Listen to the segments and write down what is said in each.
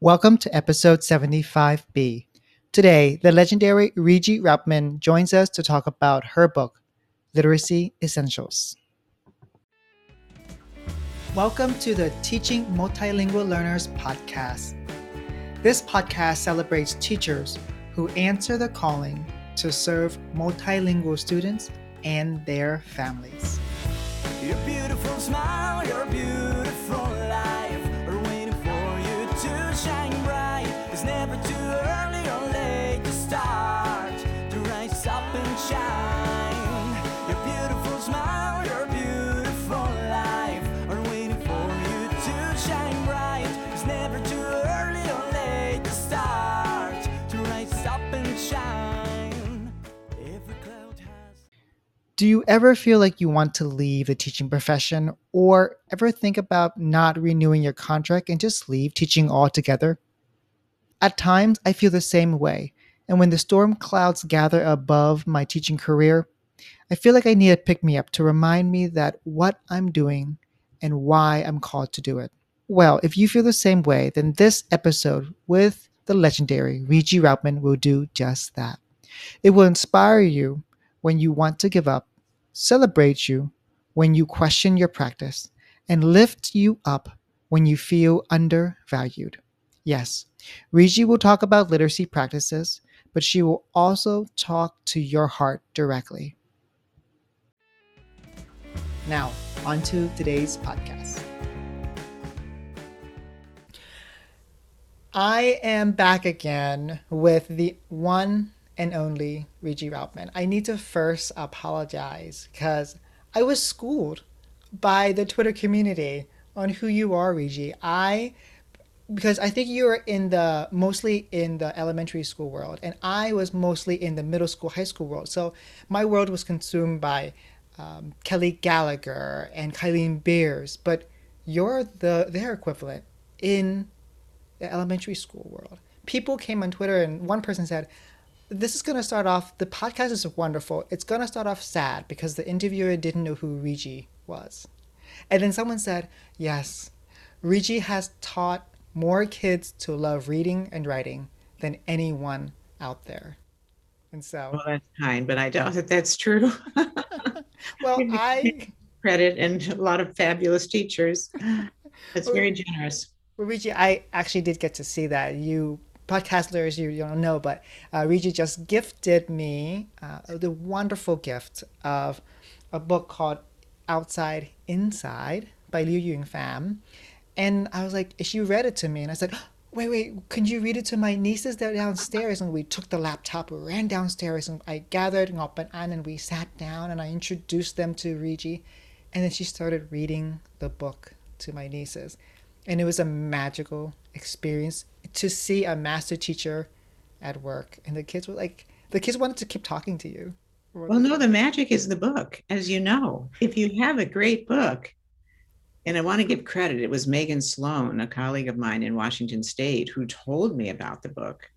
Welcome to episode 75B. Today, the legendary Regie Routman joins us to talk about her book, Literacy Essentials. Welcome to the Teaching Multilingual Learners podcast. This podcast celebrates teachers who answer the calling to serve multilingual students and their families. Do you ever feel like you want to leave the teaching profession or ever think about not renewing your contract and just leave teaching altogether? At times, I feel the same way. And when the storm clouds gather above my teaching career, I feel like I need a pick me up to remind me that what I'm doing and why I'm called to do it. Well, if you feel the same way, then this episode with the legendary Regie Routman will do just that. It will inspire you when you want to give up, celebrate you when you question your practice, and lift you up when you feel undervalued. Yes, Regie will talk about literacy practices, but she will also talk to your heart directly. Now, on to today's podcast. I am back again with the one and only Regie Routman. I need to first apologize because I was schooled by the Twitter community on who you are, Regie. I because I think you're in the mostly in the elementary school world, and I was mostly in the middle school, high school world. So my world was consumed by um, Kelly Gallagher and Kylene Beers, but you're the their equivalent in the elementary school world. People came on Twitter, and one person said, "This is going to start off. The podcast is wonderful. It's going to start off sad because the interviewer didn't know who Regie was." And then someone said, "Yes, Regie has taught." More kids to love reading and writing than anyone out there. And so, Well, that's kind, but I doubt that that's true. well, I Credit and a lot of fabulous teachers. That's very generous. well, Regie, I actually did get to see that. You podcasters, you, you don't know, but uh, just gifted me uh, the wonderful gift of a book called Outside Inside by LeUyen Pham. And I was like, she read it to me, and I said, wait, wait, can you read it to my nieces? They're downstairs. And we took the laptop, we ran downstairs, and I gathered and and we sat down and I introduced them to Regie. And then she started reading the book to my nieces. And it was a magical experience to see a master teacher at work. And the kids were like, the kids wanted to keep talking to you. Well, no, the magic is the book, as you know. If you have a great book, and I want to give credit, it was Megan Sloan, a colleague of mine in Washington State, who told me about the book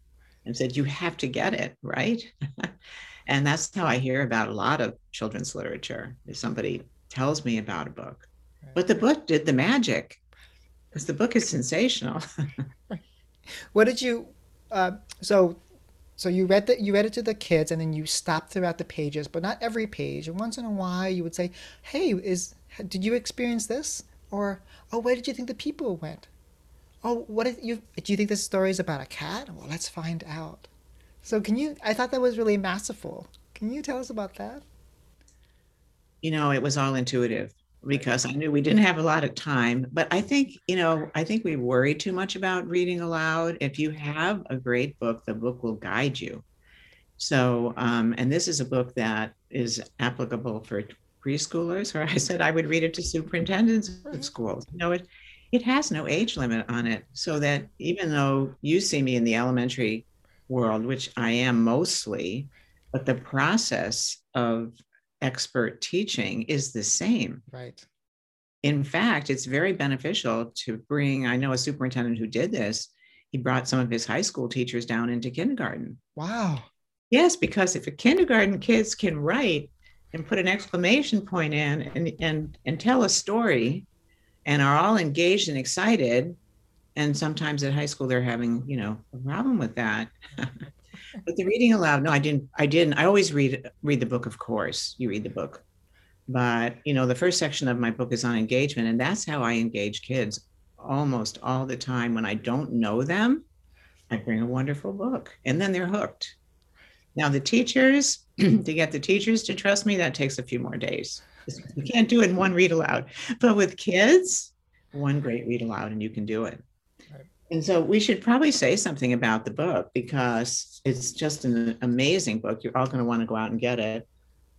and said, You have to get it, right? and that's how I hear about a lot of children's literature. If somebody tells me about a book, but the book did the magic because the book is sensational. What did you? Uh, so, so you read that you read it to the kids, and then you stopped throughout the pages, but not every page. And once in a while, you would say, "Hey, is did you experience this?" Or, "Oh, where did you think the people went?" Oh, what did you do? You think this story is about a cat? Well, let's find out. So, can you? I thought that was really masterful. Can you tell us about that? you know, it was all intuitive because I knew we didn't have a lot of time. But I think, you know, I think we worry too much about reading aloud. If you have a great book, the book will guide you. So, um, and this is a book that is applicable for preschoolers, or I said I would read it to superintendents of mm-hmm. schools. You know, it it has no age limit on it, so that even though you see me in the elementary world, which I am mostly, but the process of expert teaching is the same. Right. In fact, it's very beneficial to bring, I know a superintendent who did this, he brought some of his high school teachers down into kindergarten. Wow. Yes, because if a kindergarten kids can write and put an exclamation point in and, and, and tell a story. And are all engaged and excited, and sometimes at high school they're having you know a problem with that. But the reading aloud no i didn't i didn't. I always read read the book of course. You read the book. But you know the first section of my book is on engagement. And that's how i engage kids almost all the time. When i don't know them i bring a wonderful book. And then they're hooked now the teachers to get the teachers to trust me that takes a few more days you can't do it in one read aloud but with kids one great read aloud and you can do it and so we should probably say something about the book because it's just an amazing book. You're all going to want to go out and get it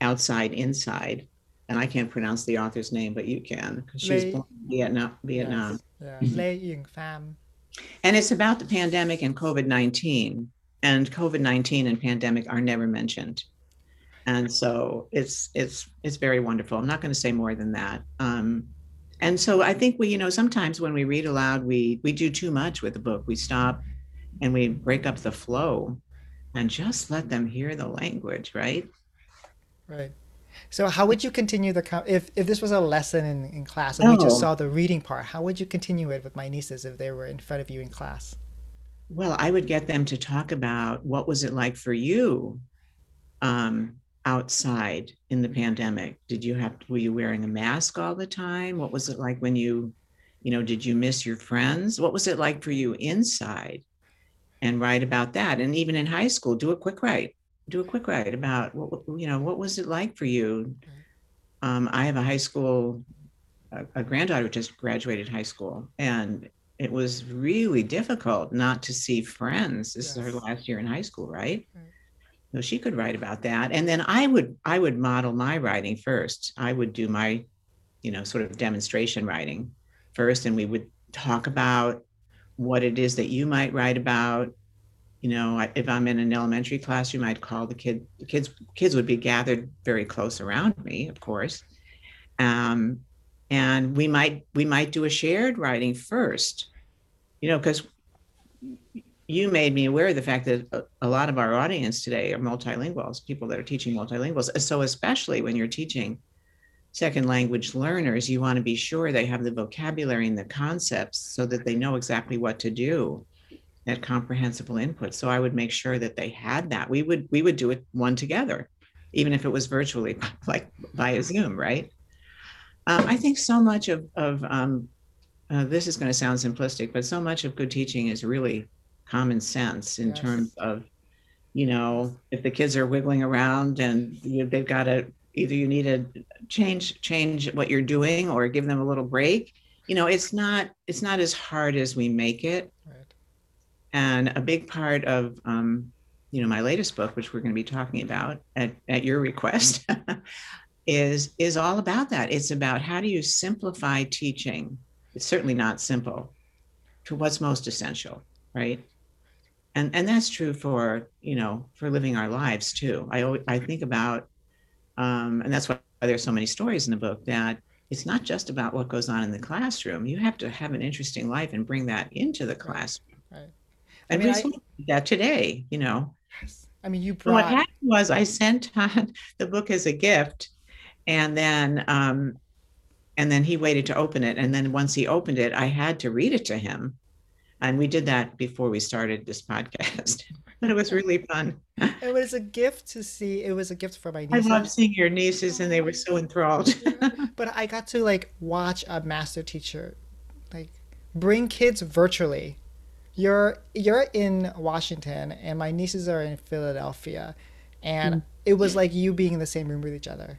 outside, inside. And I can't pronounce the author's name, but you can because she's Lei- born in Vietnam. Vietnam. Yeah, Mhm. LeUyen Pham. And it's about the pandemic and COVID 19. And COVID 19 and pandemic are never mentioned. And so it's it's it's very wonderful. I'm not going to say more than that. Um, and so I think we, you know, sometimes when we read aloud, we we do too much with the book. We stop and we break up the flow and just let them hear the language, right? Right. So how would you continue the if if this was a lesson in, in class and we just Oh. saw the reading part, how would you continue it with my nieces if they were in front of you in class? Well, I would get them to talk about what was it like for you um, outside in the pandemic. Did you have were you wearing a mask all the time? What was it like when you, you know, did you miss your friends? What was it like for you inside? And write about that. And even in high school, do a quick write. Do a quick write about what you know. What was it like for you? Um, I have a high school, a, a granddaughter just graduated high school, and it was really difficult not to see friends. This is her last year in high school, right? Right. So she could write about that, and then I would I would model my writing first. I would do my, you know, sort of demonstration writing first, and we would talk about what it is that you might write about. You know, if I'm in an elementary classroom, I'd call the kid. The kids kids would be gathered very close around me, of course, um, and we might we might do a shared writing first. You know, because you made me aware of the fact that a, lot of our audience today are multilinguals, people that are teaching multilinguals. So especially when you're teaching second language learners, you want to be sure they have the vocabulary and the concepts so that they know exactly what to do that comprehensible input. So I would make sure that they had that. We would we would do it one together, even if it was virtually, like via Zoom, right? Um, I think so much of of um, uh, this is going to sound simplistic, but so much of good teaching is really common sense in Yes. terms of, you know, if the kids are wiggling around and you, they've got to either you need to change change what you're doing or give them a little break. You know, it's not it's not as hard as we make it. Right. And a big part of, um, you know, my latest book, which we're going to be talking about at, at your request, is is all about that. It's about how do you simplify teaching. It's certainly not simple to what's most essential, right? And and that's true for you know for living our lives too. I always, I think about, um, and that's why there's so many stories in the book that it's not just about what goes on in the classroom. You have to have an interesting life and bring that into the classroom. Right. I And mean, we I- that today, you know. Yes. I mean, you So what happened was I sent Todd the book as a gift, and then um, and then he waited to open it, and then once he opened it, I had to read it to him, and we did that before we started this podcast. but it was really fun. it was a gift to see. It was a gift for my nieces. I love seeing your nieces, and they were so enthralled. but I got to like watch a master teacher like bring kids virtually. You're you're in Washington and my nieces are in Philadelphia and it was like you being in the same room with each other.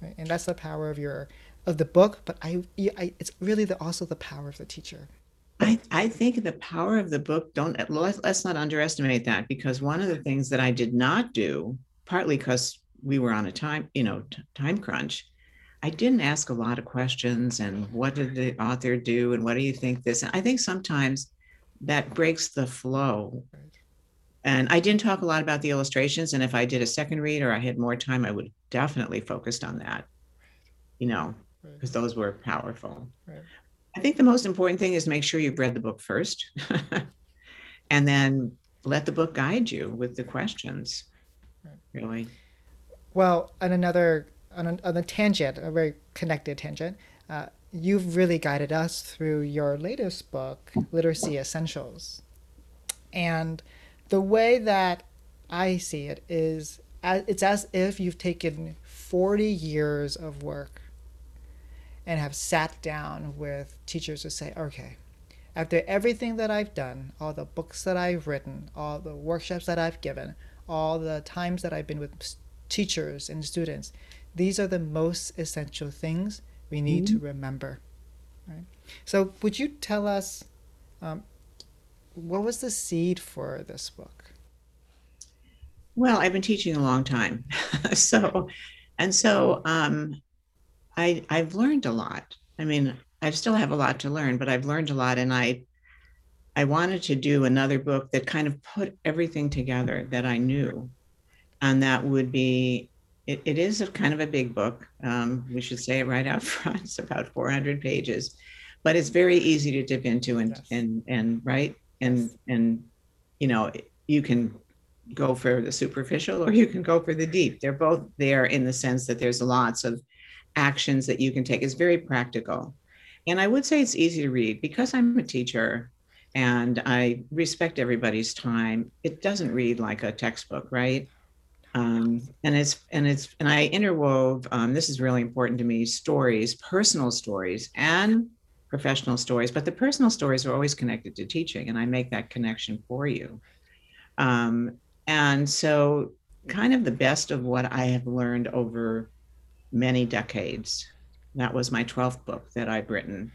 Right? And that's the power of your of the book, but I, I it's really the also the power of the teacher. I, I think the power of the book don't let's, let's not underestimate that because one of the things that I did not do, partly because we were on a time, you know, t- time crunch, I didn't ask a lot of questions and what did the author do and what do you think this? And I think sometimes that breaks the flow. Right. And I didn't talk a lot about the illustrations. And if I did a second read or I had more time, I would definitely focused on that, you know, Right. because those were powerful. Right. I think the most important thing is make sure you've read the book first and then let the book guide you with the questions. Right. Really. Well, on another on a, on a tangent, a very connected tangent, uh, you've really guided us through your latest book, Literacy Essentials. And the way that I see it is it's as if you've taken 40 years of work and have sat down with teachers to say, okay, after everything that I've done, all the books that I've written, all the workshops that I've given, all the times that I've been with teachers and students, these are the most essential things we need mm-hmm. to remember. Right? So, would you tell us um, what was the seed for this book? Well, I've been teaching a long time, so and so um, I I've learned a lot. I mean, I still have a lot to learn, but I've learned a lot, and I I wanted to do another book that kind of put everything together that I knew, and that would be it, it is a kind of a big book. Um, we should say it right out front. It's about 400 pages, but it's very easy to dip into and yes. and and right and yes. and you know you can go for the superficial or you can go for the deep. They're both there in the sense that there's lots of actions that you can take. It's very practical. And I would say it's easy to read because I'm a teacher and I respect everybody's time. It doesn't read like a textbook, right? Um, and it's and it's and I interwove. Um, this is really important to me: stories, personal stories, and professional stories. But the personal stories are always connected to teaching, and I make that connection for you. Um, and so, kind of the best of what I have learned over many decades. That was my 12th book that I've written.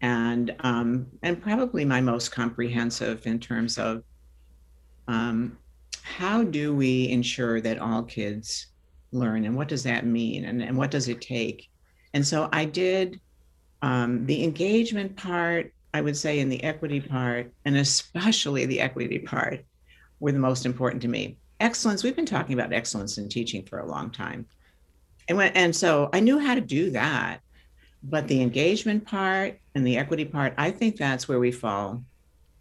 And um, and probably my most comprehensive in terms of um, how do we ensure that all kids learn and what does that mean and, and what does it take? And so I did um, the engagement part, I would say, in the equity part, and especially the equity part, were the most important to me. Excellence, we've been talking about excellence in teaching for a long time. And when, and so I knew how to do that. But the engagement part and the equity part, I think that's where we fall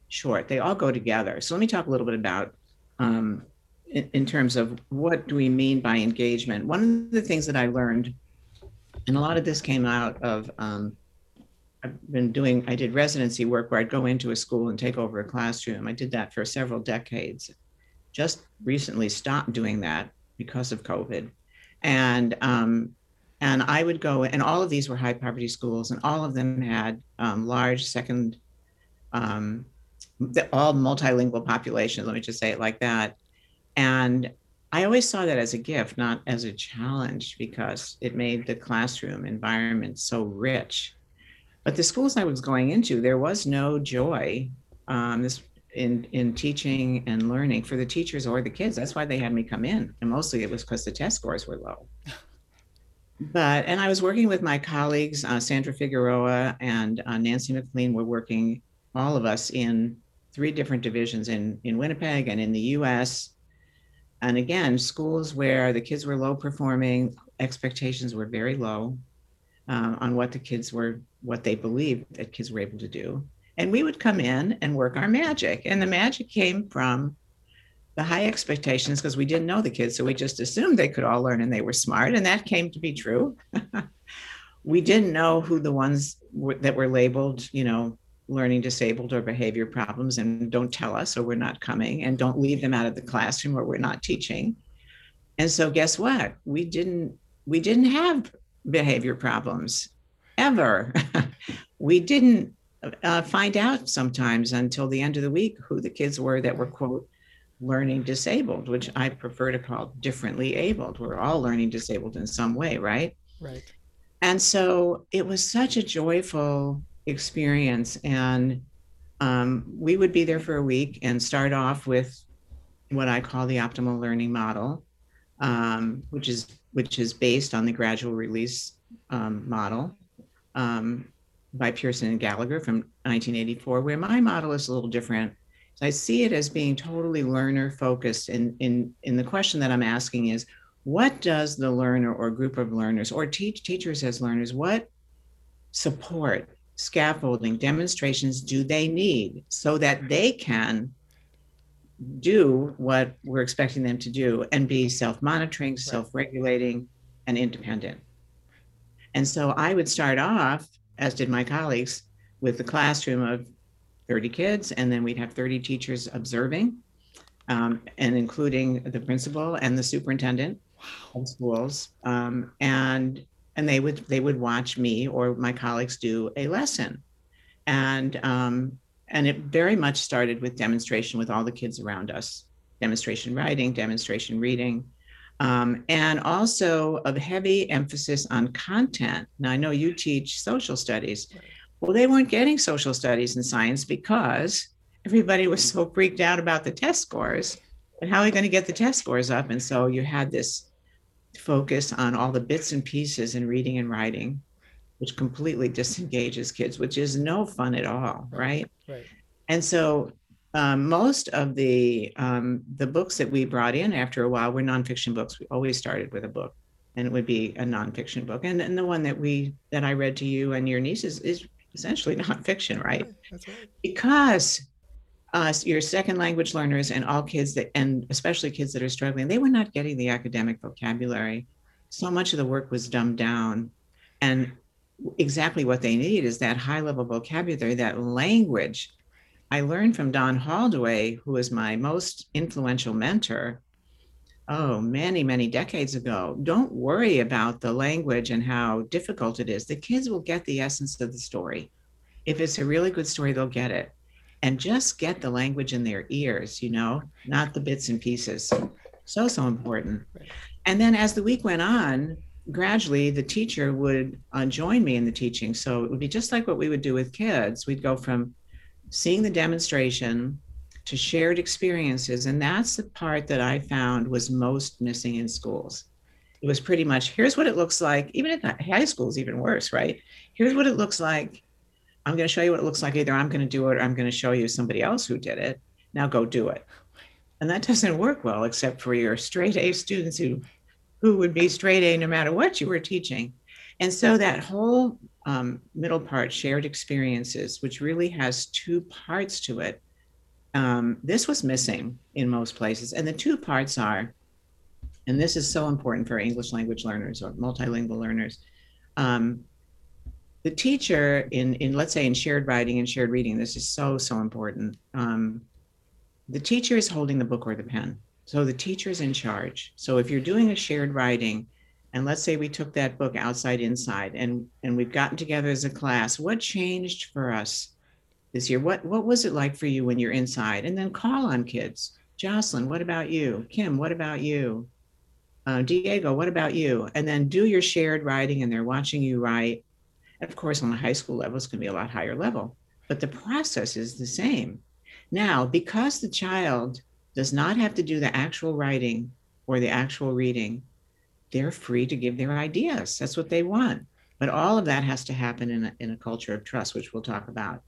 short. They all go together. So let me talk a little bit about um, in, in terms of what do we mean by engagement. One of the things that I learned, and a lot of this came out of um, I've been doing, I did residency work where I'd go into a school and take over a classroom. I did that for several decades. Just recently stopped doing that because of COVID. And um, and I would go, and all of these were high poverty schools, and all of them had um, large second, um, all multilingual populations. Let me just say it like that. And I always saw that as a gift, not as a challenge, because it made the classroom environment so rich but the schools I was going into, there was no joy um, this in in teaching and learning for the teachers or the kids. That's why they had me come in, and mostly it was because the test scores were low. But and I was working with my colleagues, uh, Sandra Figueroa and uh, Nancy McLean. Were working all of us in three different divisions in in Winnipeg and in the U.S. And again, schools where the kids were low performing, expectations were very low uh, on what the kids were, what they believed that kids were able to do. And we would come in and work our magic. And the magic came from the high expectations because we didn't know the kids. So we just assumed they could all learn and they were smart. And that came to be true. we didn't know who the ones were, that were labeled, you know, learning disabled or behavior problems and don't tell us or we're not coming and don't leave them out of the classroom or we're not teaching. And so guess what? We didn't we didn't have behavior problems ever. we didn't uh, find out sometimes until the end of the week who the kids were that were, quote, learning disabled, which I prefer to call differently abled. We're all learning disabled in some way, right? Right. And so it was such a joyful experience. And um, we would be there for a week and start off with what I call the optimal learning model, um, which is which is based on the gradual release um, model um, by Pearson and Gallagher from 1984, where my model is a little different. So I see it as being totally learner focused. And in, in the question that I'm asking is, what does the learner or group of learners or teach teachers as learners, what support, scaffolding, demonstrations do they need so that they can do what we're expecting them to do and be self monitoring, right. self regulating, and independent. And so I would start off as did my colleagues, with the classroom of 30 kids, and then we'd have 30 teachers observing, um, and including the principal and the superintendent of schools. Um, and and they would they would watch me or my colleagues do a lesson, and um, and it very much started with demonstration with all the kids around us, demonstration writing, demonstration reading. Um, and also a heavy emphasis on content. Now, I know you teach social studies. Well, they weren't getting social studies and science because everybody was so freaked out about the test scores. And how are we going to get the test scores up? And so you had this focus on all the bits and pieces in reading and writing, which completely disengages kids, which is no fun at all, right? Right. And so um, most of the um, the books that we brought in after a while were nonfiction books. We always started with a book, and it would be a nonfiction book. And, and the one that we that I read to you and your nieces is essentially nonfiction, right? Right. Because uh, your second language learners and all kids that, and especially kids that are struggling, they were not getting the academic vocabulary. So much of the work was dumbed down. And exactly what they need is that high level vocabulary, that language. I learned from Don Holdaway, who was my most influential mentor, oh, many, many decades ago. Don't worry about the language and how difficult it is. The kids will get the essence of the story. If it's a really good story, they'll get it. And just get the language in their ears, you know, not the bits and pieces. So, so important. And then as the week went on, gradually the teacher would uh, join me in the teaching. So it would be just like what we would do with kids. We'd go from seeing the demonstration to shared experiences. And that's the part that I found was most missing in schools. It was pretty much here's what it looks like, even at high school is even worse, right? Here's what it looks like. I'm going to show you what it looks like. Either I'm going to do it or I'm going to show you somebody else who did it. Now go do it. And that doesn't work well, except for your straight A students who who would be straight A no matter what you were teaching. And so that whole um, middle part, shared experiences, which really has two parts to it, um, this was missing in most places. And the two parts are, and this is so important for English language learners or multilingual learners. Um, the teacher in, in, let's say, in shared writing and shared reading, this is so, so important. Um, the teacher is holding the book or the pen. So the teacher is in charge. So if you're doing a shared writing, and let's say we took that book outside inside and and we've gotten together as a class what changed for us this year. What what was it like for you when you're inside? And then call on kids. Jocelyn, what about you? Kim, what about you? Uh, Diego, what about you? And then do your shared writing, and they're watching you write. And of course, on the high school level, it's going to be a lot higher level, but the process is the same. Now, because the child does not have to do the actual writing or the actual reading, they're free to give their ideas. That's what they want. But all of that has to happen in a, in a culture of trust, which we'll talk about.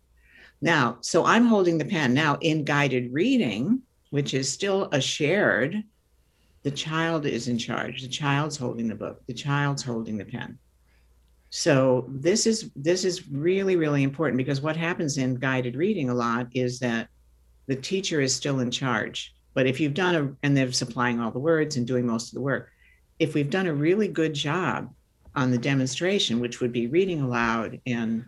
Now, so I'm holding the pen. Now, in guided reading, which is still a shared, the child is in charge. The child's holding the book. The child's holding the pen. So this is this is really really important because what happens in guided reading a lot is that the teacher is still in charge. But if you've done a and they're supplying all the words and doing most of the work, if we've done a really good job on the demonstration, which would be reading aloud and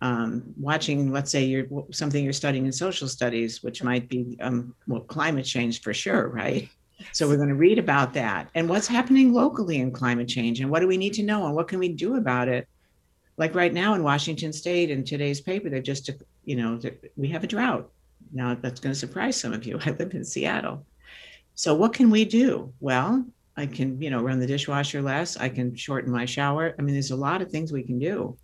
um, watching, let's say, you're something you're studying in social studies, which might be um, well, climate change for sure, right? So we're going to read about that and what's happening locally in climate change and what do we need to know and what can we do about it? Like right now in Washington State, in today's paper, they just, you know, we have a drought. Now that's going to surprise some of you. I live in Seattle. So what can we do? Well, I can, you know, run the dishwasher less. I can shorten my shower. I mean, there's a lot of things we can do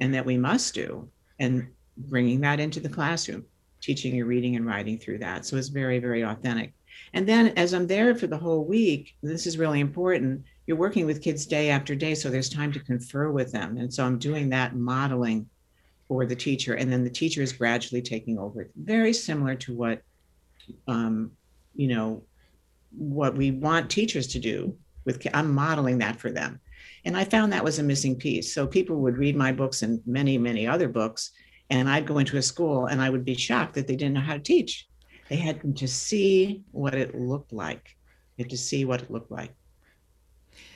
and that we must do and bringing that into the classroom teaching your reading and writing through that so it's very very authentic and then as i'm there for the whole week this is really important you're working with kids day after day so there's time to confer with them and so i'm doing that modeling for the teacher and then the teacher is gradually taking over very similar to what um, you know what we want teachers to do with i'm modeling that for them and I found that was a missing piece. So people would read my books and many, many other books, and I'd go into a school and I would be shocked that they didn't know how to teach. They had to see what it looked like, they had to see what it looked like.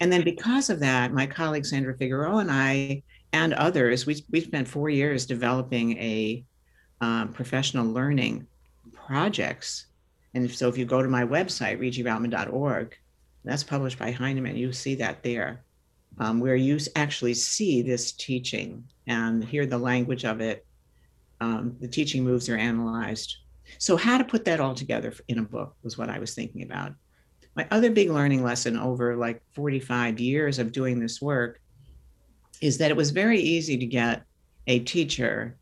And then because of that, my colleague Sandra Figueroa and I and others. We we spent four years developing a um, professional learning projects. And so if you go to my website, regieroutman.org, that's published by Heinemann, you see that there, um, where you actually see this teaching and hear the language of it. Um, the teaching moves are analyzed. So, how to put that all together in a book was what I was thinking about. My other big learning lesson over like 45 years of doing this work is that it was very easy to get a teacher,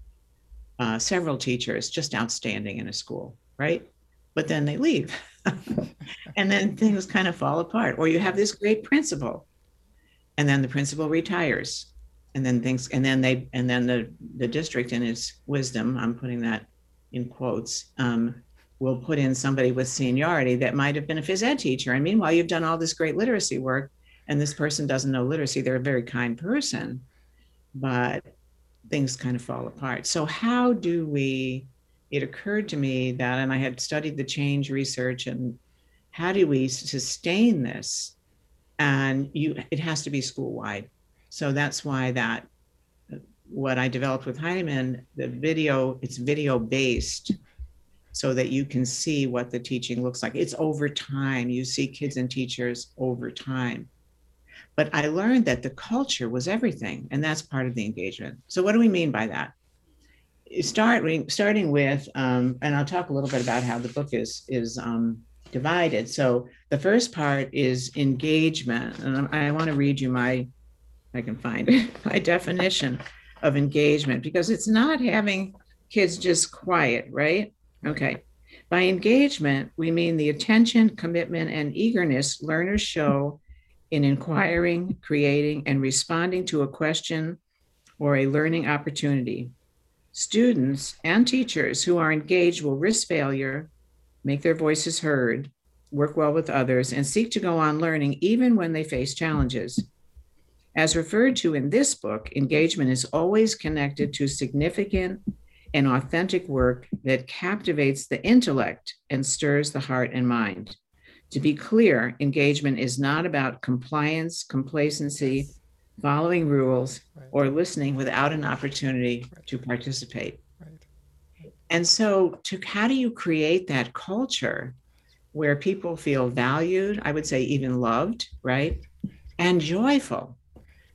uh, several teachers just outstanding in a school, right? But then they leave. and then things kind of fall apart. Or you have this great principal, and then the principal retires. And then things, and then they, and then the, the district in its wisdom, I'm putting that in quotes, um, will put in somebody with seniority that might have been a phys ed teacher. And meanwhile, you've done all this great literacy work, and this person doesn't know literacy. They're a very kind person, but things kind of fall apart. So, how do we? It occurred to me that, and I had studied the change research, and how do we sustain this? And you, it has to be school wide. So that's why that what I developed with Heinemann, the video, it's video based so that you can see what the teaching looks like. It's over time. You see kids and teachers over time. But I learned that the culture was everything, and that's part of the engagement. So, what do we mean by that? Start, starting with, um, and I'll talk a little bit about how the book is is um, divided. So, the first part is engagement, and I, I want to read you my, I can find it, my definition of engagement because it's not having kids just quiet, right? Okay. By engagement, we mean the attention, commitment, and eagerness learners show in inquiring, creating, and responding to a question or a learning opportunity. Students and teachers who are engaged will risk failure, make their voices heard, work well with others, and seek to go on learning even when they face challenges. As referred to in this book, engagement is always connected to significant and authentic work that captivates the intellect and stirs the heart and mind. To be clear, engagement is not about compliance, complacency, following rules, right. or listening without an opportunity right. to participate. Right. And so, to how do you create that culture where people feel valued, I would say even loved, right? And joyful.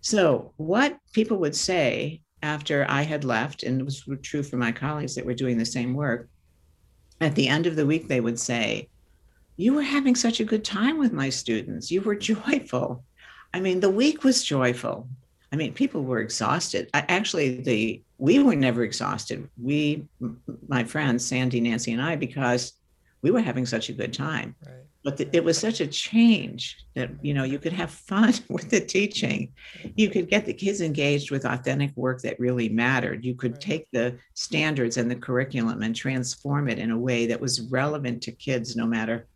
So, what people would say after I had left, and it was true for my colleagues that were doing the same work, at the end of the week, they would say, You were having such a good time with my students. You were joyful. I mean, the week was joyful. I mean, people were exhausted. I, actually, the we were never exhausted. We, my friends, Sandy, Nancy, and I, because we were having such a good time. Right but the, it was such a change that you know you could have fun with the teaching you could get the kids engaged with authentic work that really mattered you could take the standards and the curriculum and transform it in a way that was relevant to kids no matter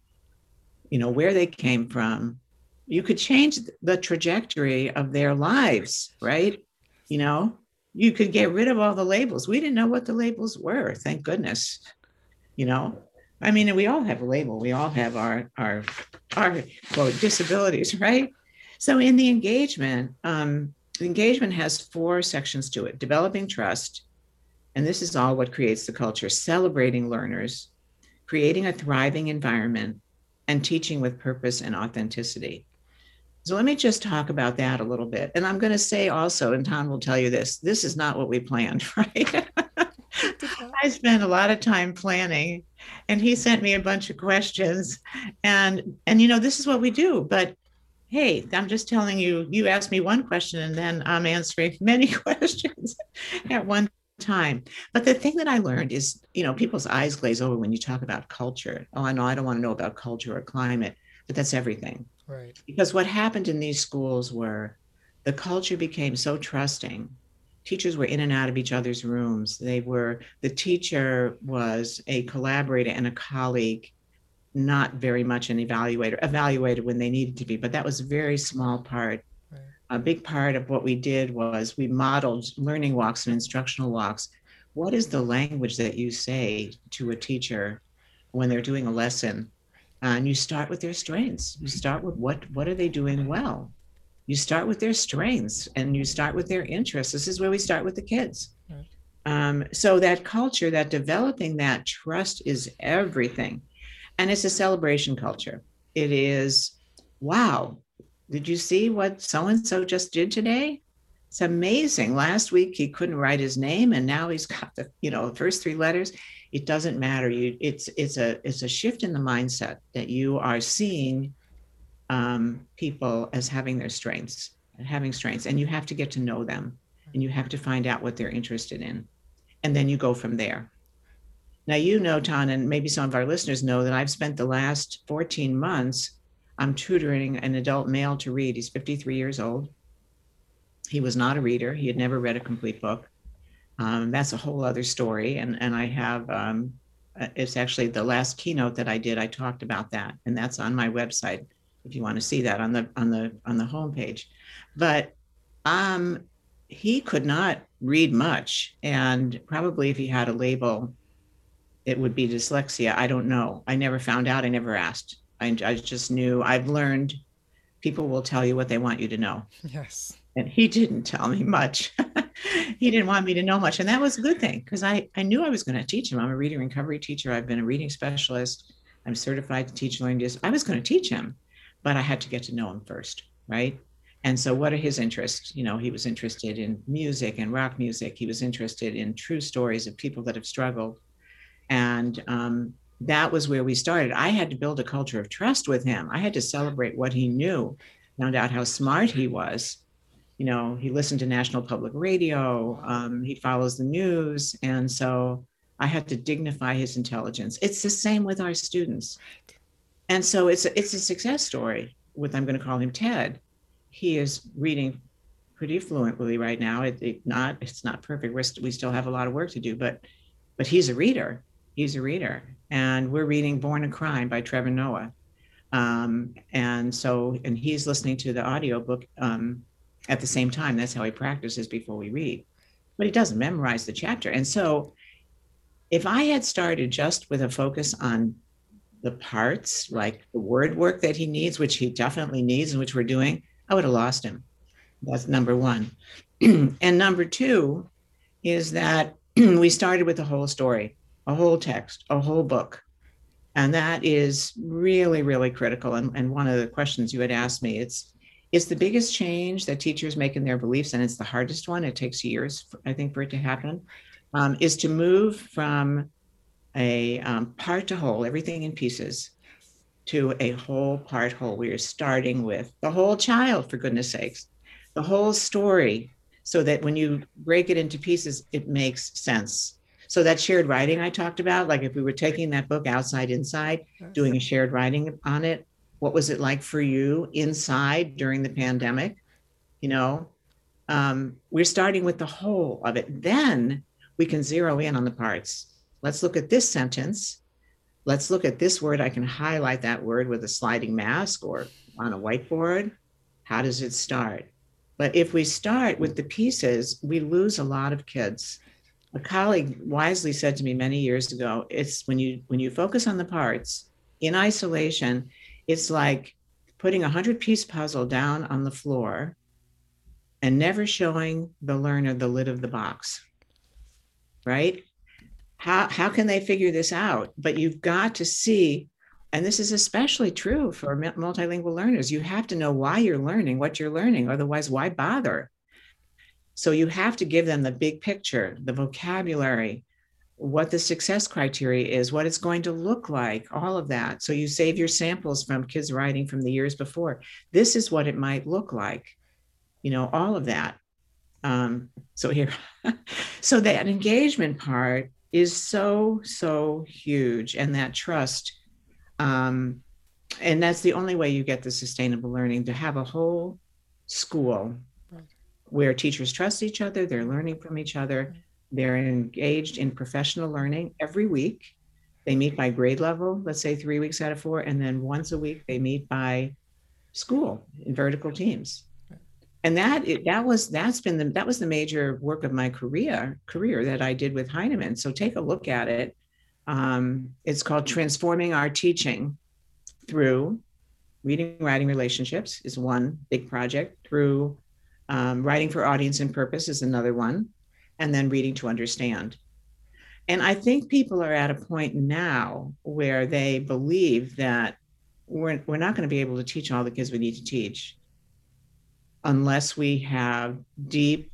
you know where they came from you could change the trajectory of their lives right you know you could get rid of all the labels we didn't know what the labels were thank goodness you know I mean, we all have a label. We all have our our our disabilities, right? So in the engagement, um, the engagement has four sections to it: developing trust, and this is all what creates the culture. Celebrating learners, creating a thriving environment, and teaching with purpose and authenticity. So let me just talk about that a little bit. And I'm going to say also, and Tan will tell you this: this is not what we planned, right? I spent a lot of time planning and he sent me a bunch of questions. And and you know this is what we do but hey i'm just telling you you asked me one question and then i'm answering many questions at one time. But the thing that i learned is you know people's eyes glaze over when you talk about culture. Oh i know i don't want to know about culture or climate but that's everything right because what happened in these schools were the culture became so trusting teachers were in and out of each other's rooms. They were, the teacher was a collaborator and a colleague, not very much an evaluator, evaluated when they needed to be, but that was a very small part. Right. A big part of what we did was we modeled learning walks and instructional walks. What is the language that you say to a teacher when they're doing a lesson? And you start with their strengths. You start with what what are they doing well? you start with their strengths and you start with their interests. This is where we start with the kids. Right. Um, so that culture, that developing that trust is everything. And it's a celebration culture. It is, wow, did you see what so and so just did today? It's amazing. Last week he couldn't write his name, and now he's got the you know first three letters. It doesn't matter. You it's it's a it's a shift in the mindset that you are seeing um, people as having their strengths, having strengths, and you have to get to know them, and you have to find out what they're interested in, and then you go from there. Now you know, Tan, and maybe some of our listeners know that I've spent the last 14 months. I'm tutoring an adult male to read. He's 53 years old he was not a reader. He had never read a complete book. Um, that's a whole other story. And, and I have, um, uh, it's actually the last keynote that I did. I talked about that and that's on my website. If you want to see that on the, on the, on the homepage, but, um, he could not read much. And probably if he had a label, it would be dyslexia. I don't know. I never found out. I never asked. I, I just knew I've learned people will tell you what they want you to know. Yes and he didn't tell me much. he didn't want me to know much. And that was a good thing because I, I knew I was going to teach him. I'm a reading recovery teacher. I've been a reading specialist. I'm certified to teach learning disabilities. I was going to teach him, but I had to get to know him first. Right. And so, what are his interests? You know, he was interested in music and rock music. He was interested in true stories of people that have struggled. And um, that was where we started. I had to build a culture of trust with him. I had to celebrate what he knew, found out how smart he was, you know, he listened to National Public Radio, um, he follows the news. And so I had to dignify his intelligence. It's the same with our students. And so it's a, it's a success story with, I'm going to call him Ted. He is reading pretty fluently right now. It, it not, it's not perfect. We're st- we still have a lot of work to do, but, but he's a reader. He's a reader. And we're reading Born a Crime by Trevor Noah. Um, and so, and he's listening to the audiobook um, at the same time. That's how he practices before we read. But he doesn't memorize the chapter. And so if I had started just with a focus on the parts, like the word work that he needs, which he definitely needs and which we're doing, I would have lost him. That's number one. and number two is that we started with a whole story, a whole text, a whole book. And that is really, really critical. And, and one of the questions you had asked me, it's it's the biggest change that teachers make in their beliefs, and it's the hardest one. It takes years, I think, for it to happen. Um, is to move from a um, part to whole, everything in pieces, to a whole part whole. We are starting with the whole child, for goodness sakes, the whole story, so that when you break it into pieces, it makes sense. So that shared writing I talked about, like if we were taking that book outside inside, doing a shared writing on it, what was it like for you inside during the pandemic? You know, um, we're starting with the whole of it. Then we can zero in on the parts. Let's look at this sentence. Let's look at this word. I can highlight that word with a sliding mask or on a whiteboard. How does it start? But if we start with the pieces, we lose a lot of kids. A colleague wisely said to me many years ago, it's when you when you focus on the parts in isolation, it's like putting a hundred piece puzzle down on the floor and never showing the learner the lid of the box. Right? How, how can they figure this out? But you've got to see, and this is especially true for multilingual learners, you have to know why you're learning what you're learning. Otherwise, why bother? So you have to give them the big picture, the vocabulary, what the success criteria is, what it's going to look like, all of that. So you save your samples from kids writing from the years before. This is what it might look like, you know, all of that. Um, so here, so that engagement part is so, so huge, and that trust. Um, and that's the only way you get the sustainable learning to have a whole school where teachers trust each other, they're learning from each other they're engaged in professional learning every week. They meet by grade level, let's say three weeks out of four, and then once a week they meet by school in vertical teams. And that that was that's been the that was the major work of my career career that I did with Heinemann. So take a look at it. Um, it's called transforming our teaching through reading, writing, relationships is one big project. Through um, writing for audience and purpose is another one, and then reading to understand. And I think people are at a point now where they believe that we're, we're not going to be able to teach all the kids we need to teach unless we have deep,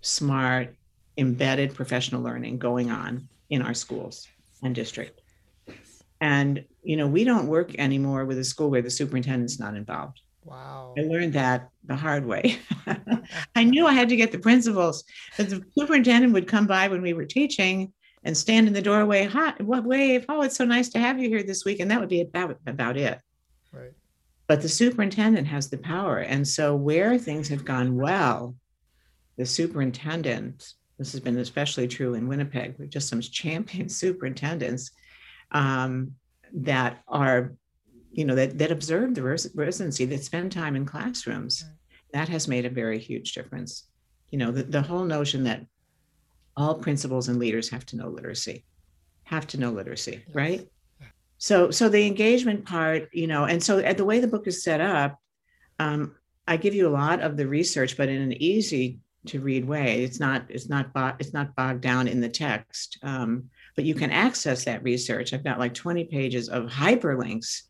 smart, embedded professional learning going on in our schools and district. And, you know, we don't work anymore with a school where the superintendent's not involved. Wow. I learned that the hard way. I knew I had to get the principals, but the superintendent would come by when we were teaching and stand in the doorway. Hi, what wave? Oh, it's so nice to have you here this week. And that would be about, about it. Right. But the superintendent has the power. And so where things have gone well, the superintendent, this has been especially true in Winnipeg, we're just some champion superintendents um, that are, you know, that, that observe the res- residency, that spend time in classrooms. That has made a very huge difference. You know, the, the whole notion that all principals and leaders have to know literacy, have to know literacy, yes. right? So, so the engagement part, you know, and so at the way the book is set up, um, I give you a lot of the research, but in an easy to read way. It's not it's not bo- it's not bogged down in the text, um, but you can access that research. I've got like 20 pages of hyperlinks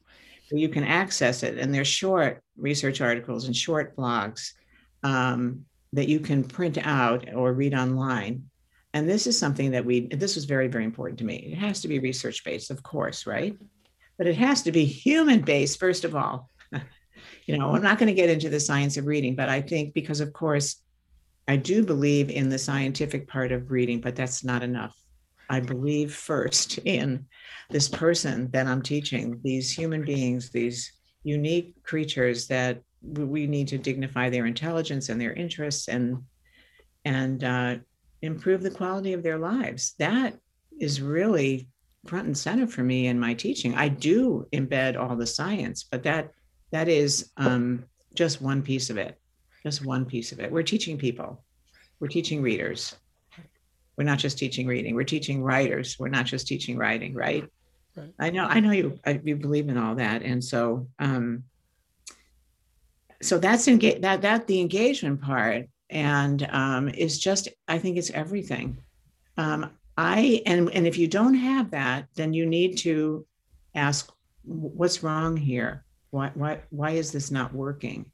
you can access it, and they're short research articles and short blogs um, that you can print out or read online. And this is something that we this was very very important to me. It has to be research based, of course, right? But it has to be human based first of all. you know, I'm not going to get into the science of reading, but I think because of course I do believe in the scientific part of reading, but that's not enough. I believe first in this person that I'm teaching, these human beings, these unique creatures that we need to dignify their intelligence and their interests and and uh, improve the quality of their lives. That is really front and center for me in my teaching. I do embed all the science, but that that is um, just one piece of it just one piece of it. We're teaching people, we're teaching readers. We're not just teaching reading, we're teaching writers. We're not just teaching writing, right? right. I know, I know you, you believe in all that. And so, um, so that's engage that, that the engagement part and um, is just, I think it's everything. Um, I, and, and if you don't have that, then you need to ask what's wrong here? Why, why, why is this not working?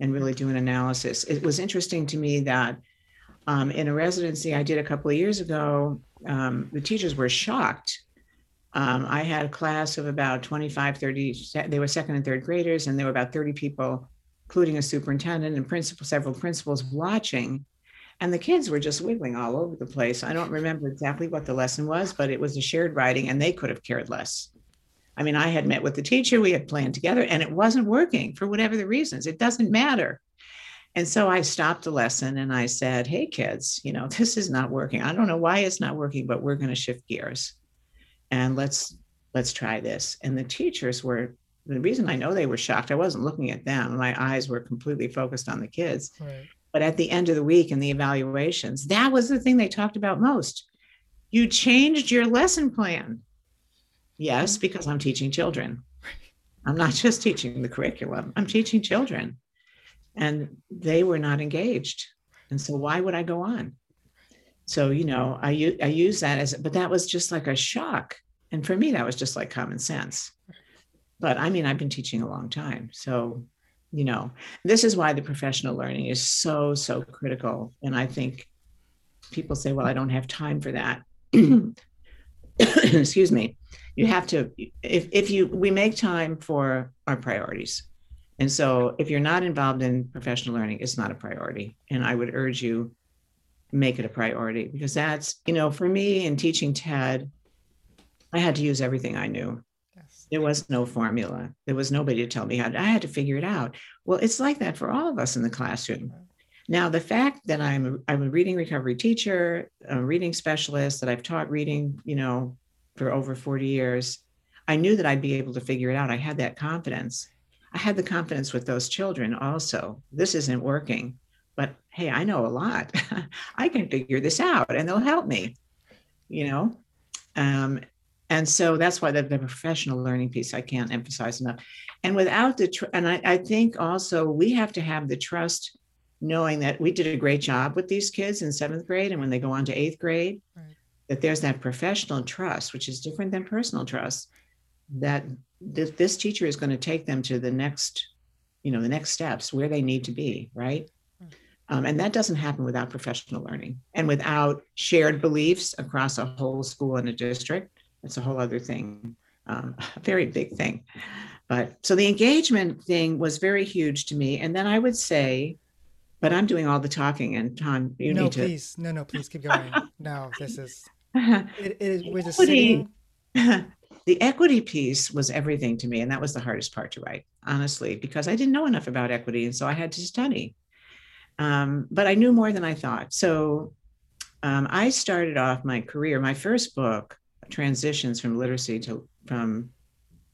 and really do an analysis. It was interesting to me that um, in a residency I did a couple of years ago, um, the teachers were shocked. Um, I had a class of about 25, 30, they were second and third graders, and there were about 30 people, including a superintendent and principal, several principals watching. And the kids were just wiggling all over the place. I don't remember exactly what the lesson was, but it was a shared writing, and they could have cared less. I mean, I had met with the teacher, we had planned together, and it wasn't working for whatever the reasons. It doesn't matter. And so I stopped the lesson and I said, Hey, kids, you know, this is not working. I don't know why it's not working, but we're going to shift gears and let's let's try this. And the teachers were the reason I know they were shocked, I wasn't looking at them. My eyes were completely focused on the kids. Right. But at the end of the week in the evaluations, that was the thing they talked about most. You changed your lesson plan. Yes, because I'm teaching children. I'm not just teaching the curriculum, I'm teaching children. And they were not engaged. And so why would I go on? So, you know, I, I use that as, but that was just like a shock. And for me, that was just like common sense. But I mean, I've been teaching a long time. So, you know, this is why the professional learning is so, so critical. And I think people say, well, I don't have time for that. Excuse me you have to if, if you we make time for our priorities and so if you're not involved in professional learning it's not a priority and i would urge you make it a priority because that's you know for me in teaching ted i had to use everything i knew yes. there was no formula there was nobody to tell me how to, i had to figure it out well it's like that for all of us in the classroom now the fact that i'm I'm a reading recovery teacher a reading specialist that i've taught reading you know for over 40 years, I knew that I'd be able to figure it out. I had that confidence. I had the confidence with those children also. This isn't working, but hey, I know a lot. I can figure this out and they'll help me, you know? Um, and so that's why the, the, professional learning piece I can't emphasize enough. And without the tr- and I, I think also we have to have the trust, knowing that we did a great job with these kids in seventh grade, and when they go on to eighth grade, right. that there's that professional trust, which is different than personal trust, that th- this teacher is going to take them to the next, you know, the next steps where they need to be, right? Um, and that doesn't happen without professional learning and without shared beliefs across a whole school and a district. It's a whole other thing, um, a very big thing. But so the engagement thing was very huge to me. And then I would say, but I'm doing all the talking, and Tom, you no, need to. please, no, no, please keep going. no, this is. It, it, we're just sitting. The equity piece was everything to me, and that was the hardest part to write, honestly, because I didn't know enough about equity, and so I had to study. Um, but I knew more than I thought. So um, I started off my career. My first book, transitions from literacy to from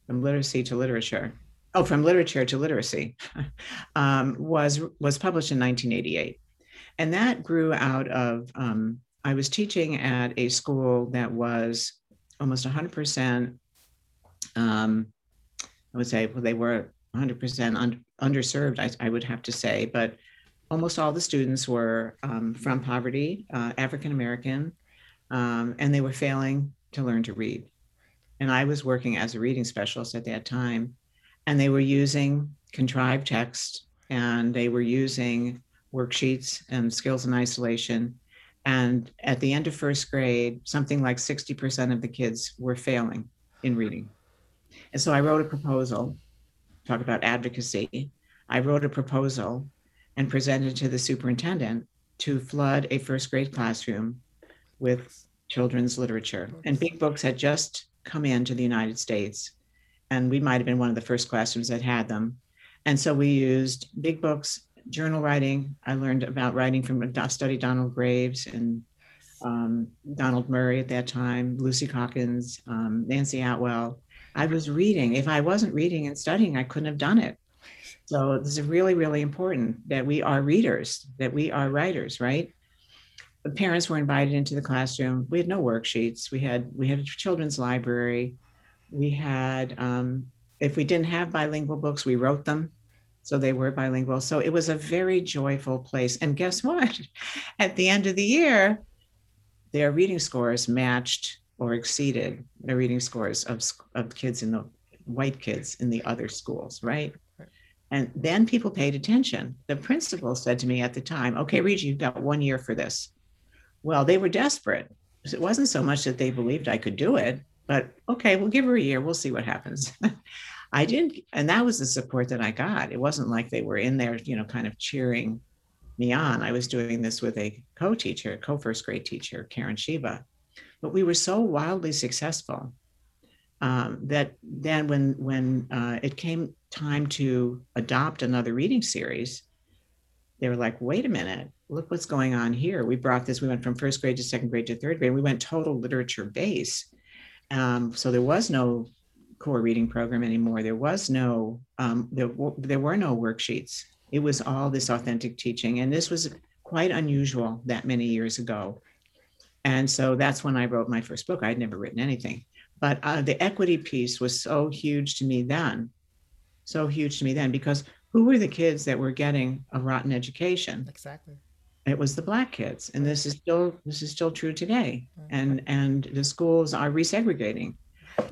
from literacy to literature. Oh, from literature to literacy, um, was was published in 1988, and that grew out of. Um, I was teaching at a school that was almost 100 percent. Um, I would say well, they were 100 percent un- underserved. I, I would have to say, but almost all the students were um, from poverty, uh, African American, um, and they were failing to learn to read. And I was working as a reading specialist at that time, and they were using contrived text and they were using worksheets and skills in isolation. And at the end of first grade, something like 60% of the kids were failing in reading. And so I wrote a proposal, talk about advocacy. I wrote a proposal and presented to the superintendent to flood a first grade classroom with children's literature. And Big Books had just come into the United States, and we might have been one of the first classrooms that had them. And so we used Big Books, journal writing. I learned about writing from study Donald Graves and um, Donald Murray at that time, Lucy Calkins, um, Nancie Atwell. I was reading. If I wasn't reading and studying, I couldn't have done it. So this is really, really important that we are readers, that we are writers, right? The parents were invited into the classroom. We had no worksheets. We had we had a children's library. We had um, if we didn't have bilingual books, we wrote them, so they were bilingual. So it was a very joyful place. And guess what? At the end of the year, their reading scores matched or exceeded the reading scores of of kids in the white kids in the other schools, right? And then people paid attention. The principal said to me at the time, okay, Regie, you've got one year for this. Well, they were desperate. It wasn't so much that they believed I could do it, but okay, we'll give her a year. We'll see what happens. I didn't, and that was the support that I got. It wasn't like they were in there, you know, kind of cheering me on. I was doing this with a co-teacher, co-first grade teacher, Karen Shiva. But we were so wildly successful um, that then when when uh, it came time to adopt another reading series, they were like, wait a minute, look what's going on here. We brought this, we went from first grade to second grade to third grade. We went total literature base. Um, so there was no core reading program anymore. There was no, um, there, there were no worksheets. It was all this authentic teaching. And this was quite unusual that many years ago. And so that's when I wrote my first book. I'd never written anything. But uh, the equity piece was so huge to me then, so huge to me then, because who were the kids that were getting a rotten education? Exactly. It was the black kids, and this is still this is still true today. And and the schools are resegregating,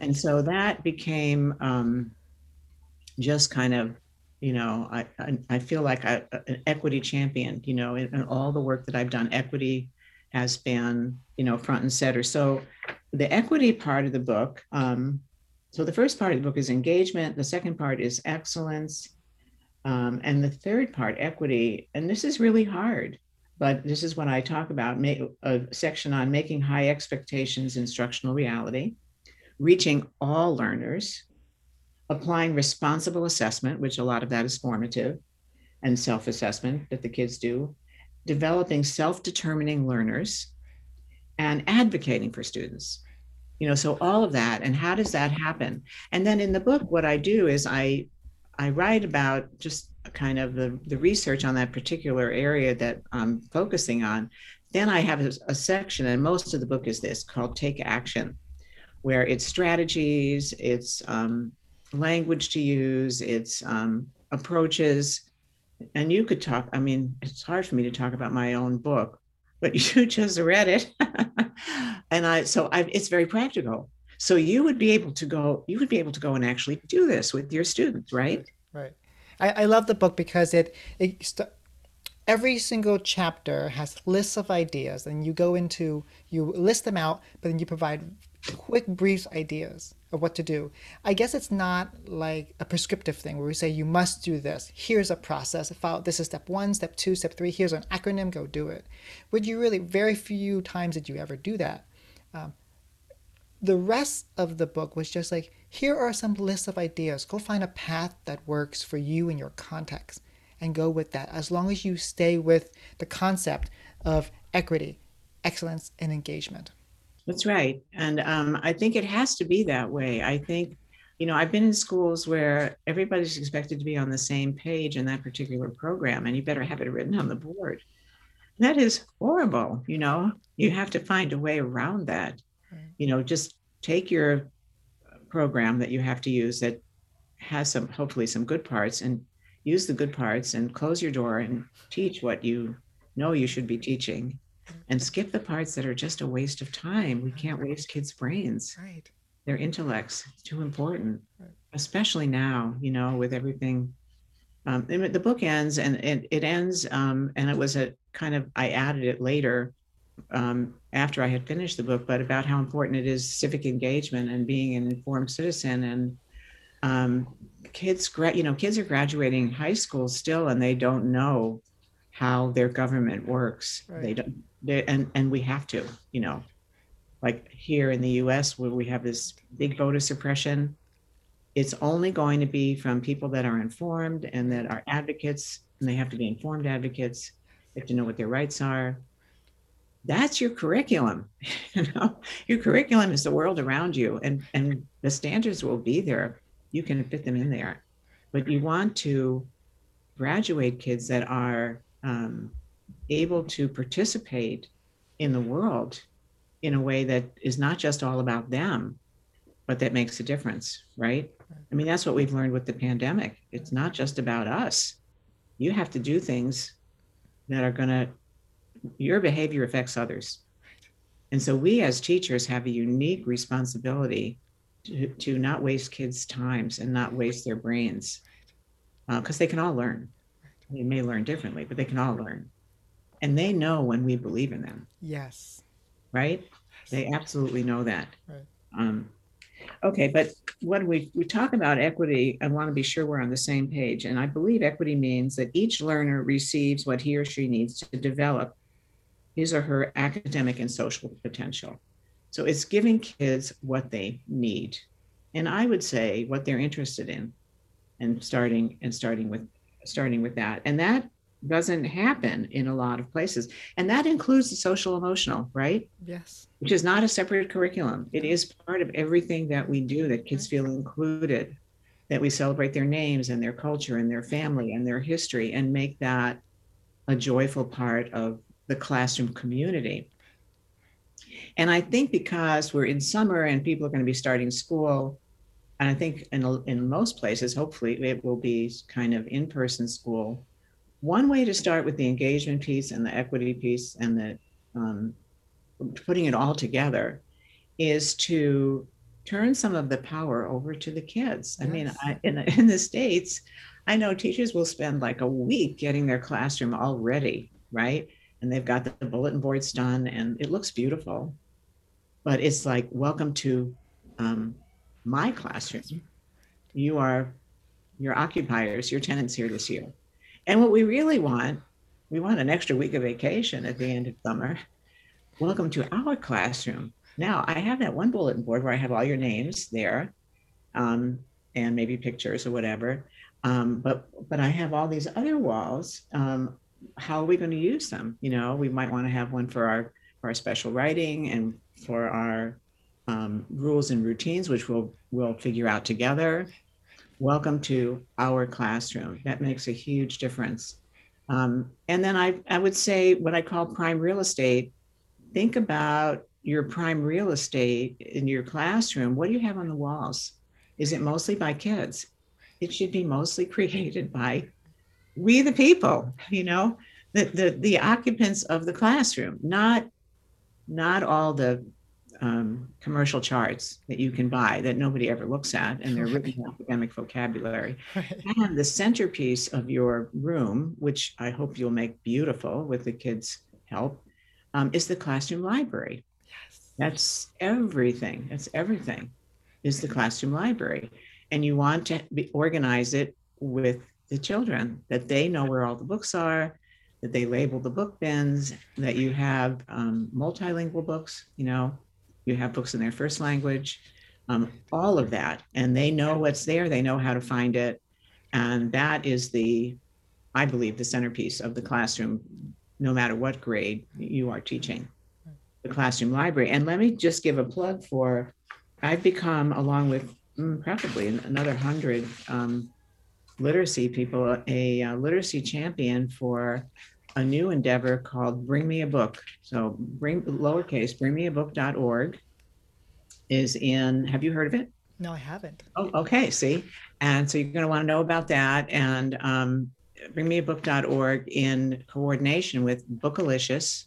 and so that became um, just kind of you know I, I, I feel like I, an equity champion you know in, in, all the work that i've done equity has been you know front and center. So the equity part of the book um, so the first part of the book is engagement the second part is excellence um, and the third part equity and this is really hard but this is what i talk about a section on making high expectations instructional reality reaching all learners applying responsible assessment which a lot of that is formative and self-assessment that the kids do developing self-determining learners and advocating for students you know so all of that and how does that happen and then in the book what i do is i i write about just kind of the, the research on that particular area that i'm focusing on then i have a, a section and most of the book is this called take action where it's strategies, it's um, language to use, it's um, approaches. And you could talk, I mean, it's hard for me to talk about my own book, but you just read it. and I, so I, it's very practical. So you would be able to go, you would be able to go and actually do this with your students, right? Right. I, I love the book because it, it st- every single chapter has lists of ideas and you go into you list them out but then you provide quick brief ideas of what to do. I guess it's not like a prescriptive thing where we say you must do this. Here's a process. Follow this is step one step two step three. Here's an acronym. Go do it. Would you really very few times did you ever do that. Um, the rest of the book was just like here are some lists of ideas. Go find a path that works for you and your context and go with that. As long as you stay with the concept of equity, excellence, and engagement. That's right. And um, I think it has to be that way. I think, you know, I've been in schools where everybody's expected to be on the same page in that particular program, and you better have it written on the board. That is horrible. You know, you have to find a way around that. You know, just take your program that you have to use that has some, hopefully, some good parts and use the good parts and close your door and teach what you know you should be teaching and skip the parts that are just a waste of time. We can't waste kids' brains. Right. Their intellects. Too important, right. especially now, you know, with everything. Um, the book ends and it, it ends, um, and it was a kind of, I added it later um, after I had finished the book, but about how important it is civic engagement and being an informed citizen and um, kids you know kids are graduating high school still and they don't know how their government works right. they don't and and we have to you know like here in the us where we have this big voter suppression it's only going to be from people that are informed and that are advocates and they have to be informed advocates. They have to know what their rights are. That's your curriculum you know? Your curriculum is the world around you and and the standards will be there. You can fit them in there. But you want to graduate kids that are um, able to participate in the world in a way that is not just all about them, but that makes a difference, right? I mean, that's what we've learned with the pandemic. It's not just about us. You have to do things that are going to, your behavior affects others. And so we as teachers have a unique responsibility to, to not waste kids' times and not waste their brains because uh, they can all learn. They may learn differently, but they can all learn. And they know when we believe in them. Yes. Right? They absolutely know that. Right. Um, okay, but when we, we talk about equity, I want to be sure we're on the same page. And I believe equity means that each learner receives what he or she needs to develop his or her academic and social potential. So it's giving kids what they need. And I would say what they're interested in and starting and starting with starting with that. And that doesn't happen in a lot of places. And that includes the social emotional, right? Yes. Which is not a separate curriculum. It is part of everything that we do that kids feel included, that we celebrate their names and their culture and their family and their history and make that a joyful part of the classroom community. And I think because we're in summer and people are going to be starting school, and I think in, in most places, hopefully, it will be kind of in person school. One way to start with the engagement piece and the equity piece and the um, putting it all together is to turn some of the power over to the kids. Yes. I mean, I, in, in the States, I know teachers will spend like a week getting their classroom all ready, right? and they've got the bulletin boards done and it looks beautiful but it's like welcome to um, my classroom you are your occupiers your tenants here this year and what we really want we want an extra week of vacation at the end of summer welcome to our classroom now i have that one bulletin board where i have all your names there um, and maybe pictures or whatever um, but but i have all these other walls um, how are we going to use them? You know, we might want to have one for our for our special writing and for our um, rules and routines, which we'll we'll figure out together. Welcome to our classroom. That makes a huge difference. Um, and then I I would say what I call prime real estate. Think about your prime real estate in your classroom, what do you have on the walls? Is it mostly by kids? It should be mostly created by we the people, you know, the the the occupants of the classroom, not not all the um, commercial charts that you can buy that nobody ever looks at and they're really academic vocabulary. Right. And the centerpiece of your room, which I hope you'll make beautiful with the kids' help, um, is the classroom library. Yes. That's everything. That's everything is the classroom library. And you want to be, organize it with the children that they know where all the books are, that they label the book bins, that you have um, multilingual books, you know, you have books in their first language, um, all of that. And they know what's there, they know how to find it. And that is the, I believe, the centerpiece of the classroom, no matter what grade you are teaching the classroom library. And let me just give a plug for, I've become, along with mm, probably another hundred um, literacy people, a, uh literacy champion for a new endeavor called Bring Me a Book. So bring lowercase, bringmeabook.org is in, have you heard of it? No, I haven't. Oh, okay, see? And so you're going to want to know about that and um, bringmeabook.org in coordination with Bookelicious,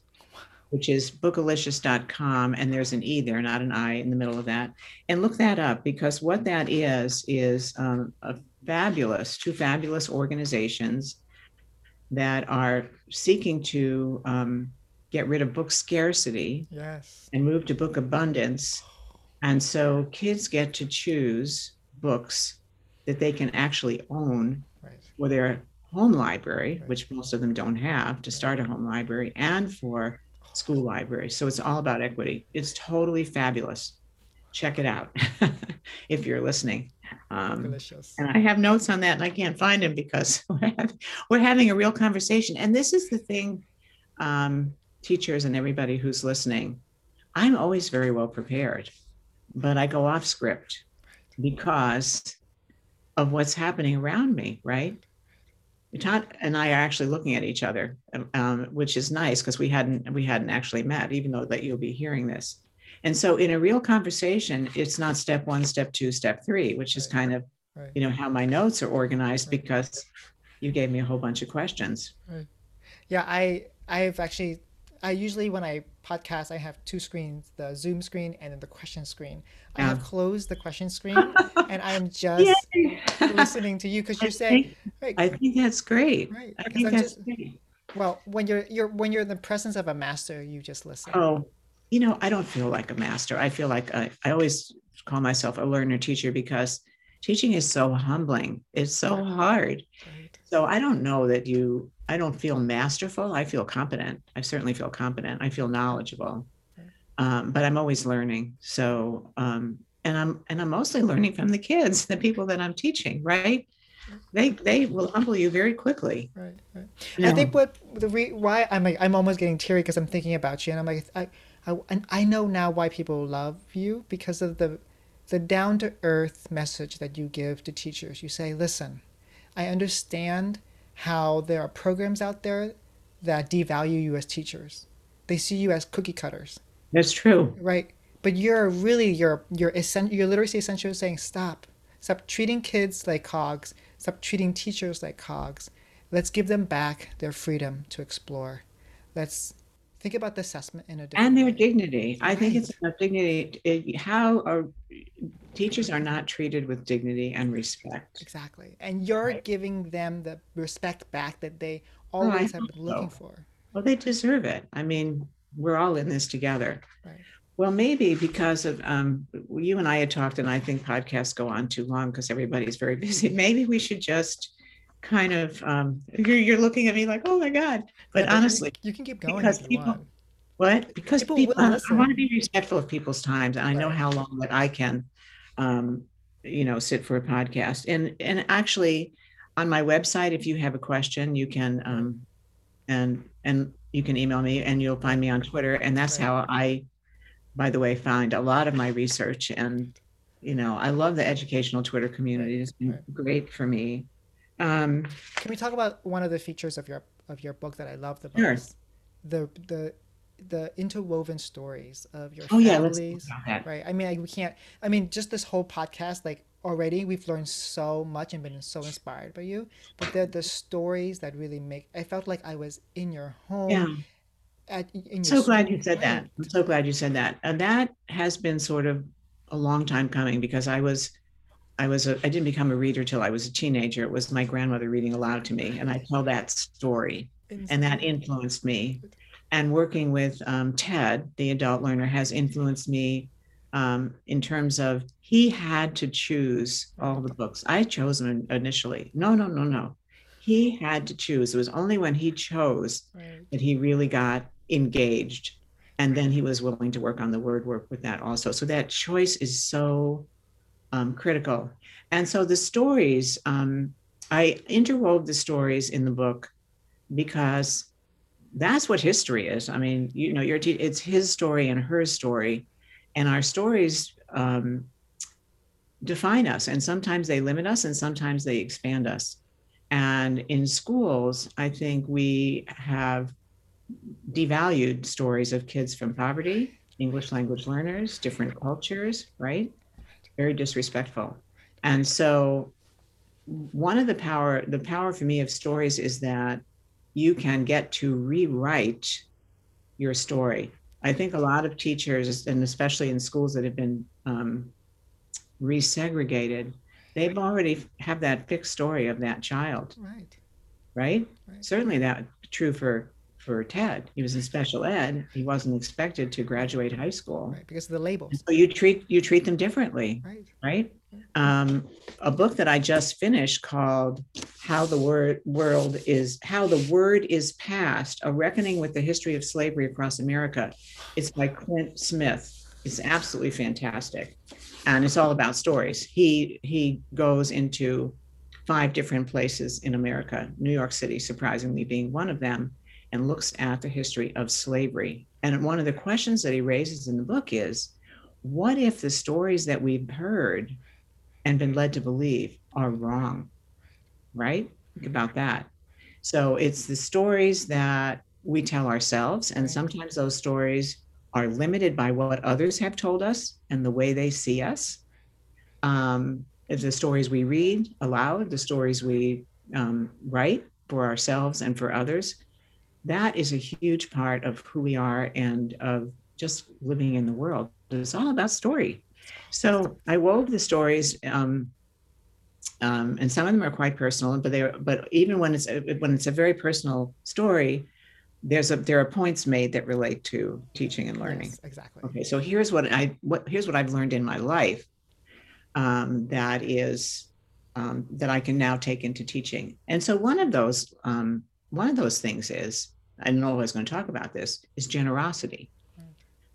which is bookelicious.com. And there's an E there, not an I in the middle of that. And look that up because what that is, is um, a fabulous, two fabulous organizations that are seeking to um, get rid of book scarcity Yes. and move to book abundance. And so kids get to choose books that they can actually own Right. for their home library, Right. which most of them don't have to start a home library, and for school libraries. So it's all about equity. It's totally fabulous. Check it out if you're listening. Um, Delicious. and I have notes on that and I can't find them because we're, hav- we're having a real conversation. And this is the thing, um, teachers and everybody who's listening, I'm always very well prepared, but I go off script because of what's happening around me, right? Todd and I are actually looking at each other, um, which is nice because we hadn't we hadn't actually met, even though that you'll be hearing this. And so, in a real conversation, it's not step one, step two, step three, which is kind of Right. you know how my notes are organized Right. because you gave me a whole bunch of questions. Yeah, I I've actually I usually when I podcast I have two screens, the Zoom screen and then the question screen. I have closed the question screen and I'm just listening to you because you're saying right, I think that's great. right. I think I'm that's just great. well when you're you're when you're in the presence of a master, you just listen. Oh, you know, I don't feel like a master. I feel like I, I always call myself a learner teacher because teaching is so humbling. It's so hard. Right. So I don't know that you, I don't feel masterful. I feel competent. I certainly feel competent. I feel knowledgeable. Um, but I'm always learning. So, um, and I'm, and I'm mostly learning from the kids, the people that I'm teaching, right? They, they will humble you very quickly. Right, right. you I think what the re, why I'm like I'm almost getting teary because I'm thinking about you and I'm like I, I and I know now why people love you because of the the down to earth message that you give to teachers. You say, "Listen, I understand how there are programs out there that devalue you as teachers. They see you as cookie cutters, That's true. right? But you're really your your essen- your literacy essential is saying stop. Stop treating kids like cogs. Stop treating teachers like cogs. Let's give them back their freedom to explore. Let's think about the assessment in a different and their way. dignity. I think it's about dignity. It- how are teachers are not treated with dignity and respect. Exactly. And you're Right. giving them the respect back that they Oh, always have been looking so. for. Well, they deserve it. I mean, we're all in this together. Right. Well, maybe because of um, you and I had talked, and I think podcasts go on too long because everybody's very busy. Maybe we should just kind of. Um, you're, you're looking at me like, oh my god! But Yeah, you- honestly, you, can keep going because people-. What? Because People people, will I, want to be respectful of people's times, and I know how long that I can, um, you know, sit for a podcast. And and actually, on my website, if you have a question, you can, um, and and you can email me, and you'll find me on Twitter, and that's Right. how I, by the way, find a lot of my research. And you know, I love the educational Twitter community. It's been Right. great for me. Um, Can we talk about one of the features of your of your book that I love the Sure. most? The the the interwoven stories of your Oh yeah, let's talk families, about that. right? I mean, like, we can't. I mean, just this whole podcast, like already we've learned so much and been so inspired by you. But they're the stories that really make. I felt like I was in your Yeah. home, at in your So glad you said that. I'm so glad you said that. And that has been sort of a long time coming because I was I was a, I didn't become a reader till I was a teenager. It was my grandmother reading aloud to me, and I tell that story, and that influenced me. And working with um, Ted, the adult learner, has influenced me um, in terms of he had to choose all the books. I chose them initially. No, no, no, no. He had to choose. It was only when he chose Right. that he really got engaged and then he was willing to work on the word work with that also so that choice is so um, critical. And so the stories um, i interwove the stories in the book because that's what history is. I mean you know te- it's his story and her story. And our stories um, define us. And sometimes they limit us and sometimes they expand us. And in schools i think we have devalued stories of kids from poverty, English language learners, different cultures, right? Very disrespectful. And so one of the power the power for me of stories is that you can get to rewrite your story. I think a lot of teachers, and especially in schools that have been um, resegregated, they've already have that fixed story of that child, Right. right? Right. certainly that true for for Ted. He was in special ed. He wasn't expected to graduate high school. Right. Because of the labels. So you treat you treat them differently, Right. right? Um, a book that I just finished called "How the Word World Is How the Word Is Passed: A Reckoning with the History of Slavery Across America." It's by Clint Smith. It's absolutely fantastic, and it's all about stories. He he goes into five different places in America, New York City, surprisingly being one of them, and looks at the history of slavery. And one of the questions that he raises in the book is what if the stories that we've heard and been led to believe are wrong? Right? Think about that. So it's the stories that we tell ourselves, and sometimes those stories are limited by what others have told us and the way they see us. Um, the stories we read aloud, the stories we um, write for ourselves and for others, that is a huge part of who we are and of just living in the world. It's all about story. So I wove the stories, um, um, and some of them are quite personal. But they, are, but even when it's a, when it's a very personal story, there's a there are points made that relate to teaching and learning. Yes, exactly. Okay, so here's what I what here's what I've learned in my life um, that is um, that I can now take into teaching. And so one of those um, one of those things is I know I was going to talk about this is generosity.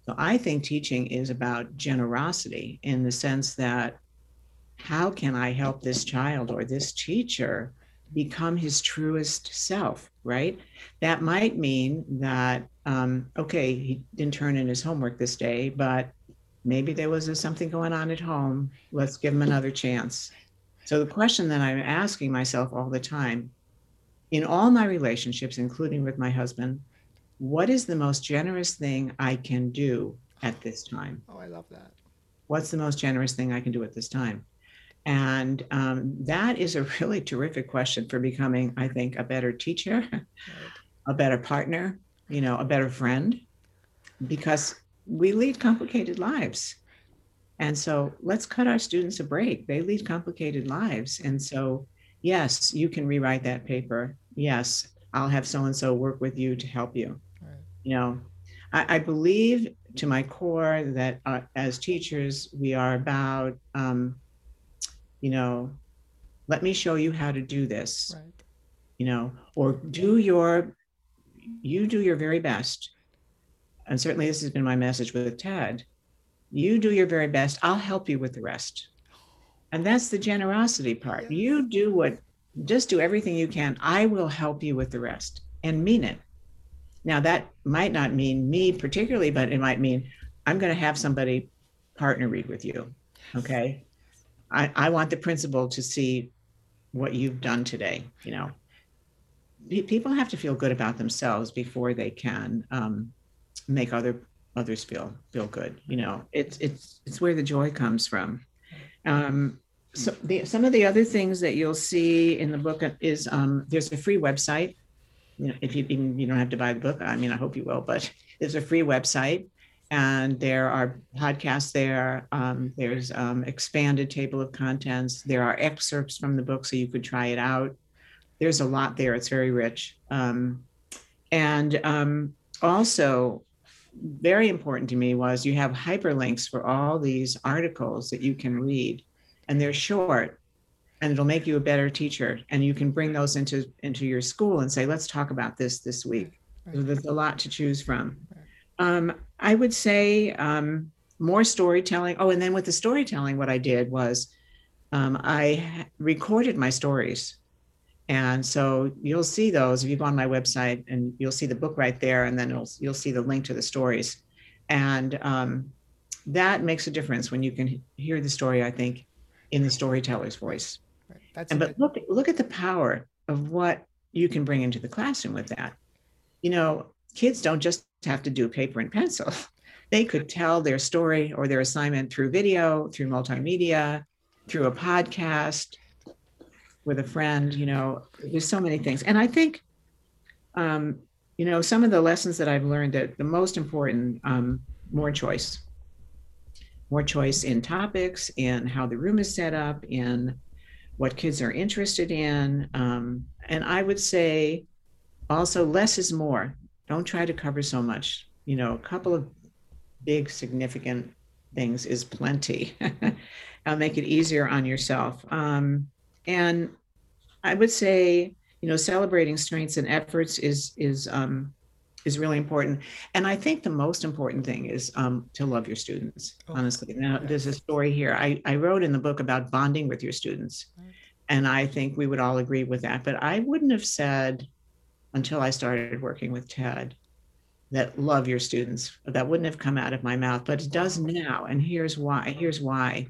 So I think teaching is about generosity in the sense that how can I help this child or this teacher become his truest self, right? That might mean that, um, okay, he didn't turn in his homework this day, but maybe there was something going on at home. Let's give him another chance. So the question that I'm asking myself all the time in all my relationships, including with my husband, what is the most generous thing I can do at this time? Oh, I love that. what's the most generous thing I can do at this time? And um, that is a really terrific question for becoming, I think, a better teacher, Right. a better partner, you know, a better friend, because we lead complicated lives. And so let's cut our students a break. They lead complicated lives. And so, yes, you can rewrite that paper. Yes, I'll have so and so work with you to help you Right. you know i, I believe to my core that uh, as teachers we are about um, you know let me show you how to do this Right. you know or do your you do your very best and certainly this has been my message with ted you do your very best i'll help you with the rest and that's the generosity part. You do what just do everything you can. I will help you with the rest and mean it. Now that might not mean me particularly but it might mean i'm going to have somebody partner read with you okay? I, I want the principal to see what you've done today you know? People have to feel good about themselves before they can um, make other others feel feel good. You know, it's it's it's where the joy comes from. Um, so the, some of the other things that you'll see in the book is um, there's a free website. You know, if you you don't have to buy the book. I mean, I hope you will, but there's a free website, and there are podcasts there. Um, there's um, expanded table of contents. There are excerpts from the book, so you could try it out. There's a lot there. It's very rich, um, and um, also very important to me was you have hyperlinks for all these articles that you can read and they're short and it'll make you a better teacher. And you can bring those into into your school and say let's talk about this this week. So there's a lot to choose from. Um, i would say um, more storytelling. Oh and then with the storytelling what i did was um, i recorded my stories. And so you'll see those if you go on my website and you'll see the book right there and then you'll, you'll see the link to the stories. And um, that makes a difference when you can hear the story i think in the storyteller's voice. Right. That's and, but look look at the power of what you can bring into the classroom with that. You know, kids don't just have to do paper and pencil. They could tell their story or their assignment through video, through multimedia, through a podcast, with a friend. You know, there's so many things, and I think, um, you know, some of the lessons that I've learned that the most important, um, more choice more choice in topics, in how the room is set up, in what kids are interested in. Um, and I would say also less is more. Don't try to cover so much. You know, a couple of big significant things is plenty. I'll make it easier on yourself. Um, and I would say, you know, celebrating strengths and efforts is is um, is really important. And I think the most important thing is um, to love your students, oh, honestly. Now, there's a story here. I, I wrote in the book about bonding with your students. And I think we would all agree with that. But I wouldn't have said until I started working with TED that love your students. That wouldn't have come out of my mouth, but it does now. And here's why. Here's why.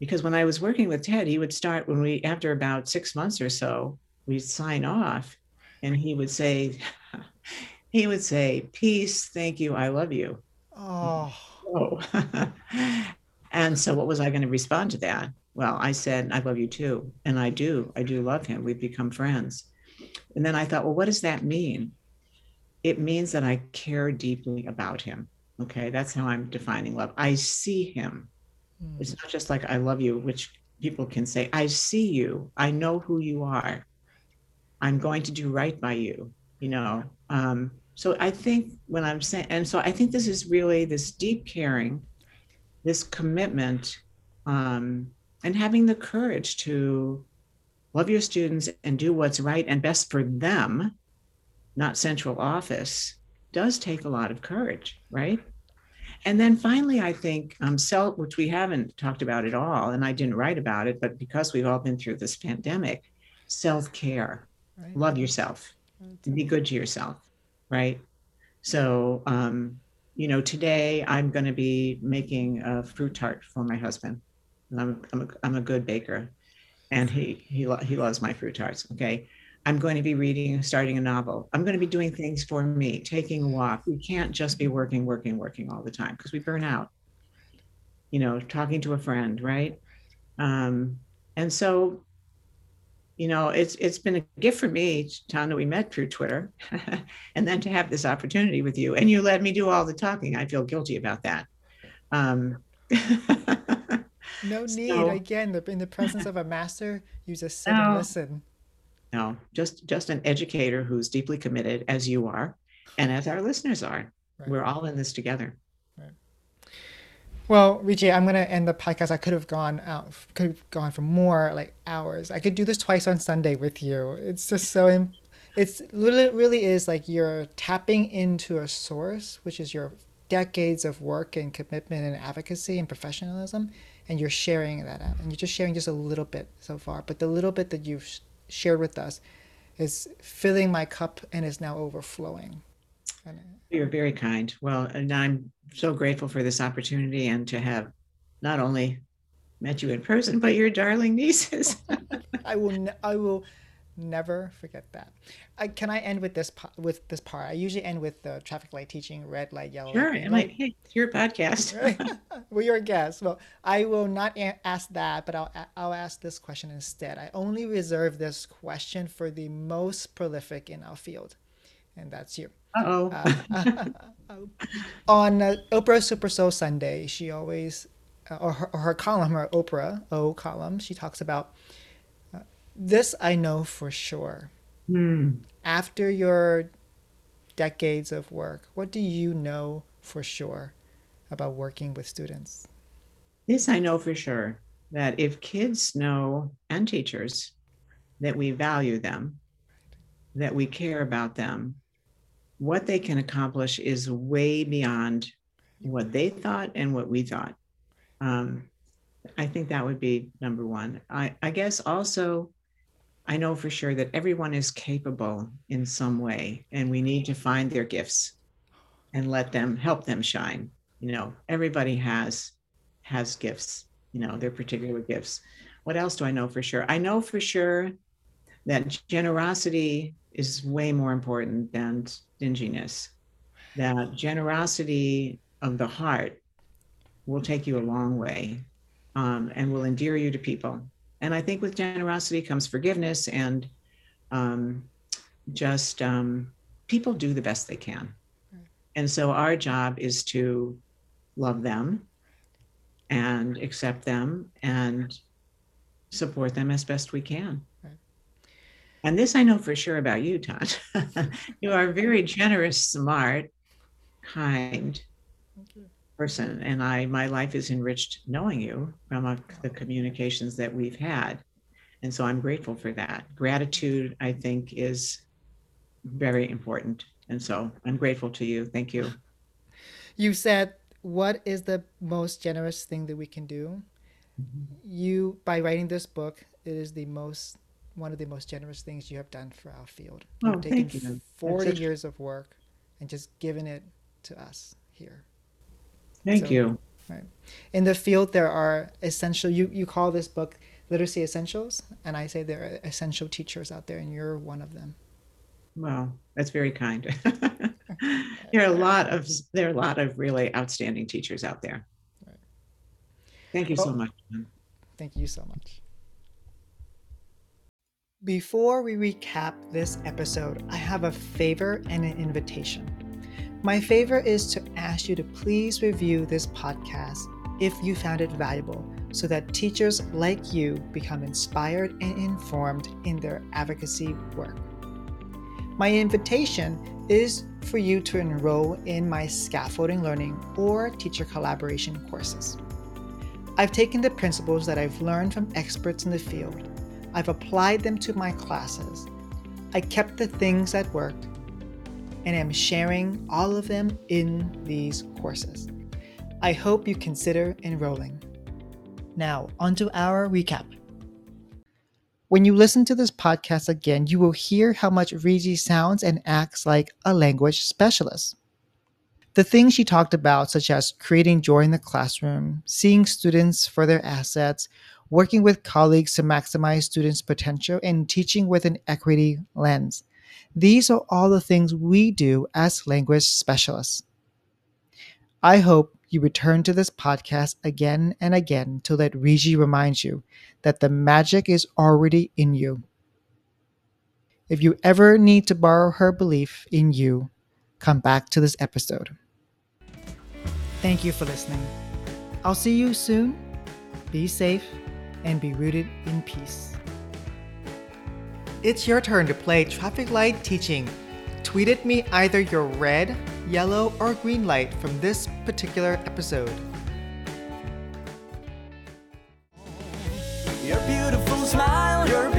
Because when I was working with Ted, he would start when we, after about six months or so, we'd sign off and he would say, he would say, Peace, thank you, I love you. Oh. oh. and so, what was I going to respond to that? Well, I said, I love you too. And I do. I do love him. We've become friends. And then I thought, well, what does that mean? It means that I care deeply about him. Okay. That's how I'm defining love. I see him. Mm. It's not just like I love you, which people can say, I see you. I know who you are. I'm going to do right by you. You know, um, so I think when I'm saying, and so I think this is really this deep caring, this commitment, um, and having the courage to love your students and do what's right and best for them, not central office, does take a lot of courage, right? And then finally, I think um, self, which we haven't talked about at all, and I didn't write about it, but because we've all been through this pandemic, self care, right. love yourself, be good to yourself right? So, um, you know, today I'm going to be making a fruit tart for my husband. And I'm, I'm, a, I'm a good baker and he, he, he loves my fruit tarts. Okay. I'm going to be reading, starting a novel. I'm going to be doing things for me, taking a walk. We can't just be working, working, working all the time because we burn out. You know, talking to a friend, right? Um, and so you know, it's it's been a gift for me, Tom, that we met through Twitter, and then to have this opportunity with you, and you let me do all the talking. I feel guilty about that. Um, no need. So, Again, in the presence of a master, you just sit no, and listen. No, just just an educator who's deeply committed, as you are, and as our listeners are. Right. We're all in this together. Well, Regie, I'm gonna end the podcast. I could have gone out, could have gone for more like hours. I could do this twice on Sunday with you. It's just so. It's really, really is like you're tapping into a source, which is your decades of work and commitment and advocacy and professionalism, and you're sharing that out. And you're just sharing just a little bit so far, but the little bit that you've shared with us is filling my cup and is now overflowing. You're very kind. Well, and I'm so grateful for this opportunity and to have not only met you in person, but your darling nieces. I will, I will Never forget that. I, can I end with this with this part? I usually end with the traffic light teaching: red light, yellow. Sure, light, like, hey, it's your podcast. well, you're a guest. Well, I will not a- ask that, but I'll I'll ask this question instead. I only reserve this question for the most prolific in our field, and that's you. Uh-oh. Uh, on uh, Oprah Super Soul Sunday, she always, uh, or, her, or her column, her Oprah O column, she talks about this I know for sure. Mm. After your decades of work, what do you know for sure about working with students? This I know for sure that if kids know and teachers that we value them, that we care about them, what they can accomplish is way beyond what they thought and what we thought. Um, I think that would be number one. I, I guess also I know for sure that everyone is capable in some way, and we need to find their gifts and let them help them shine. You know, everybody has has gifts, you know, their particular gifts. What else do I know for sure? I know for sure that generosity is way more important than stinginess. That generosity of the heart will take you a long way um, and will endear you to people and I think with generosity comes forgiveness and um, just um, people do the best they can. And so our job is to love them and accept them and support them as best we can. And this I know for sure about you, Todd. you are a very generous, smart, kind, person and i my life is enriched knowing you from a, the communications that we've had. And so i'm grateful for that. Gratitude i think is very important. And so i'm grateful to you. Thank you. You said what is the most generous thing that we can do? Mm-hmm. you by writing this book it is the most one of the most generous things you have done for our field oh, you've oh, taken thank you. 40 years of work and just given it to us here Thank so, you. Right. In the field, there are essential, you, you call this book Literacy Essentials, and I say there are essential teachers out there, and you're one of them. Well, that's very kind. there are a lot of there are a lot of really outstanding teachers out there. Right. Thank you well, so much. Thank you so much. Before we recap this episode, I have a favor and an invitation. My favor is to ask you to please review this podcast if you found it valuable so that teachers like you become inspired and informed in their advocacy work. My invitation is for you to enroll in my scaffolding learning or teacher collaboration courses. I've taken the principles that I've learned from experts in the field, I've applied them to my classes. I kept the things that worked and am sharing all of them in these courses. I hope you consider enrolling. Now, onto our recap. When you listen to this podcast again, you will hear how much Regie sounds and acts like a language specialist. The things she talked about, such as creating joy in the classroom, seeing students for their assets, working with colleagues to maximize students' potential, and teaching with an equity lens, these are all the things we do as language specialists. I hope you return to this podcast again and again to let Regie remind you that the magic is already in you. If you ever need to borrow her belief in you, come back to this episode. Thank you for listening. I'll see you soon. Be safe and be rooted in peace. It's your turn to play traffic light teaching. Tweet at me either your red, yellow, or green light from this particular episode. Your beautiful smile, your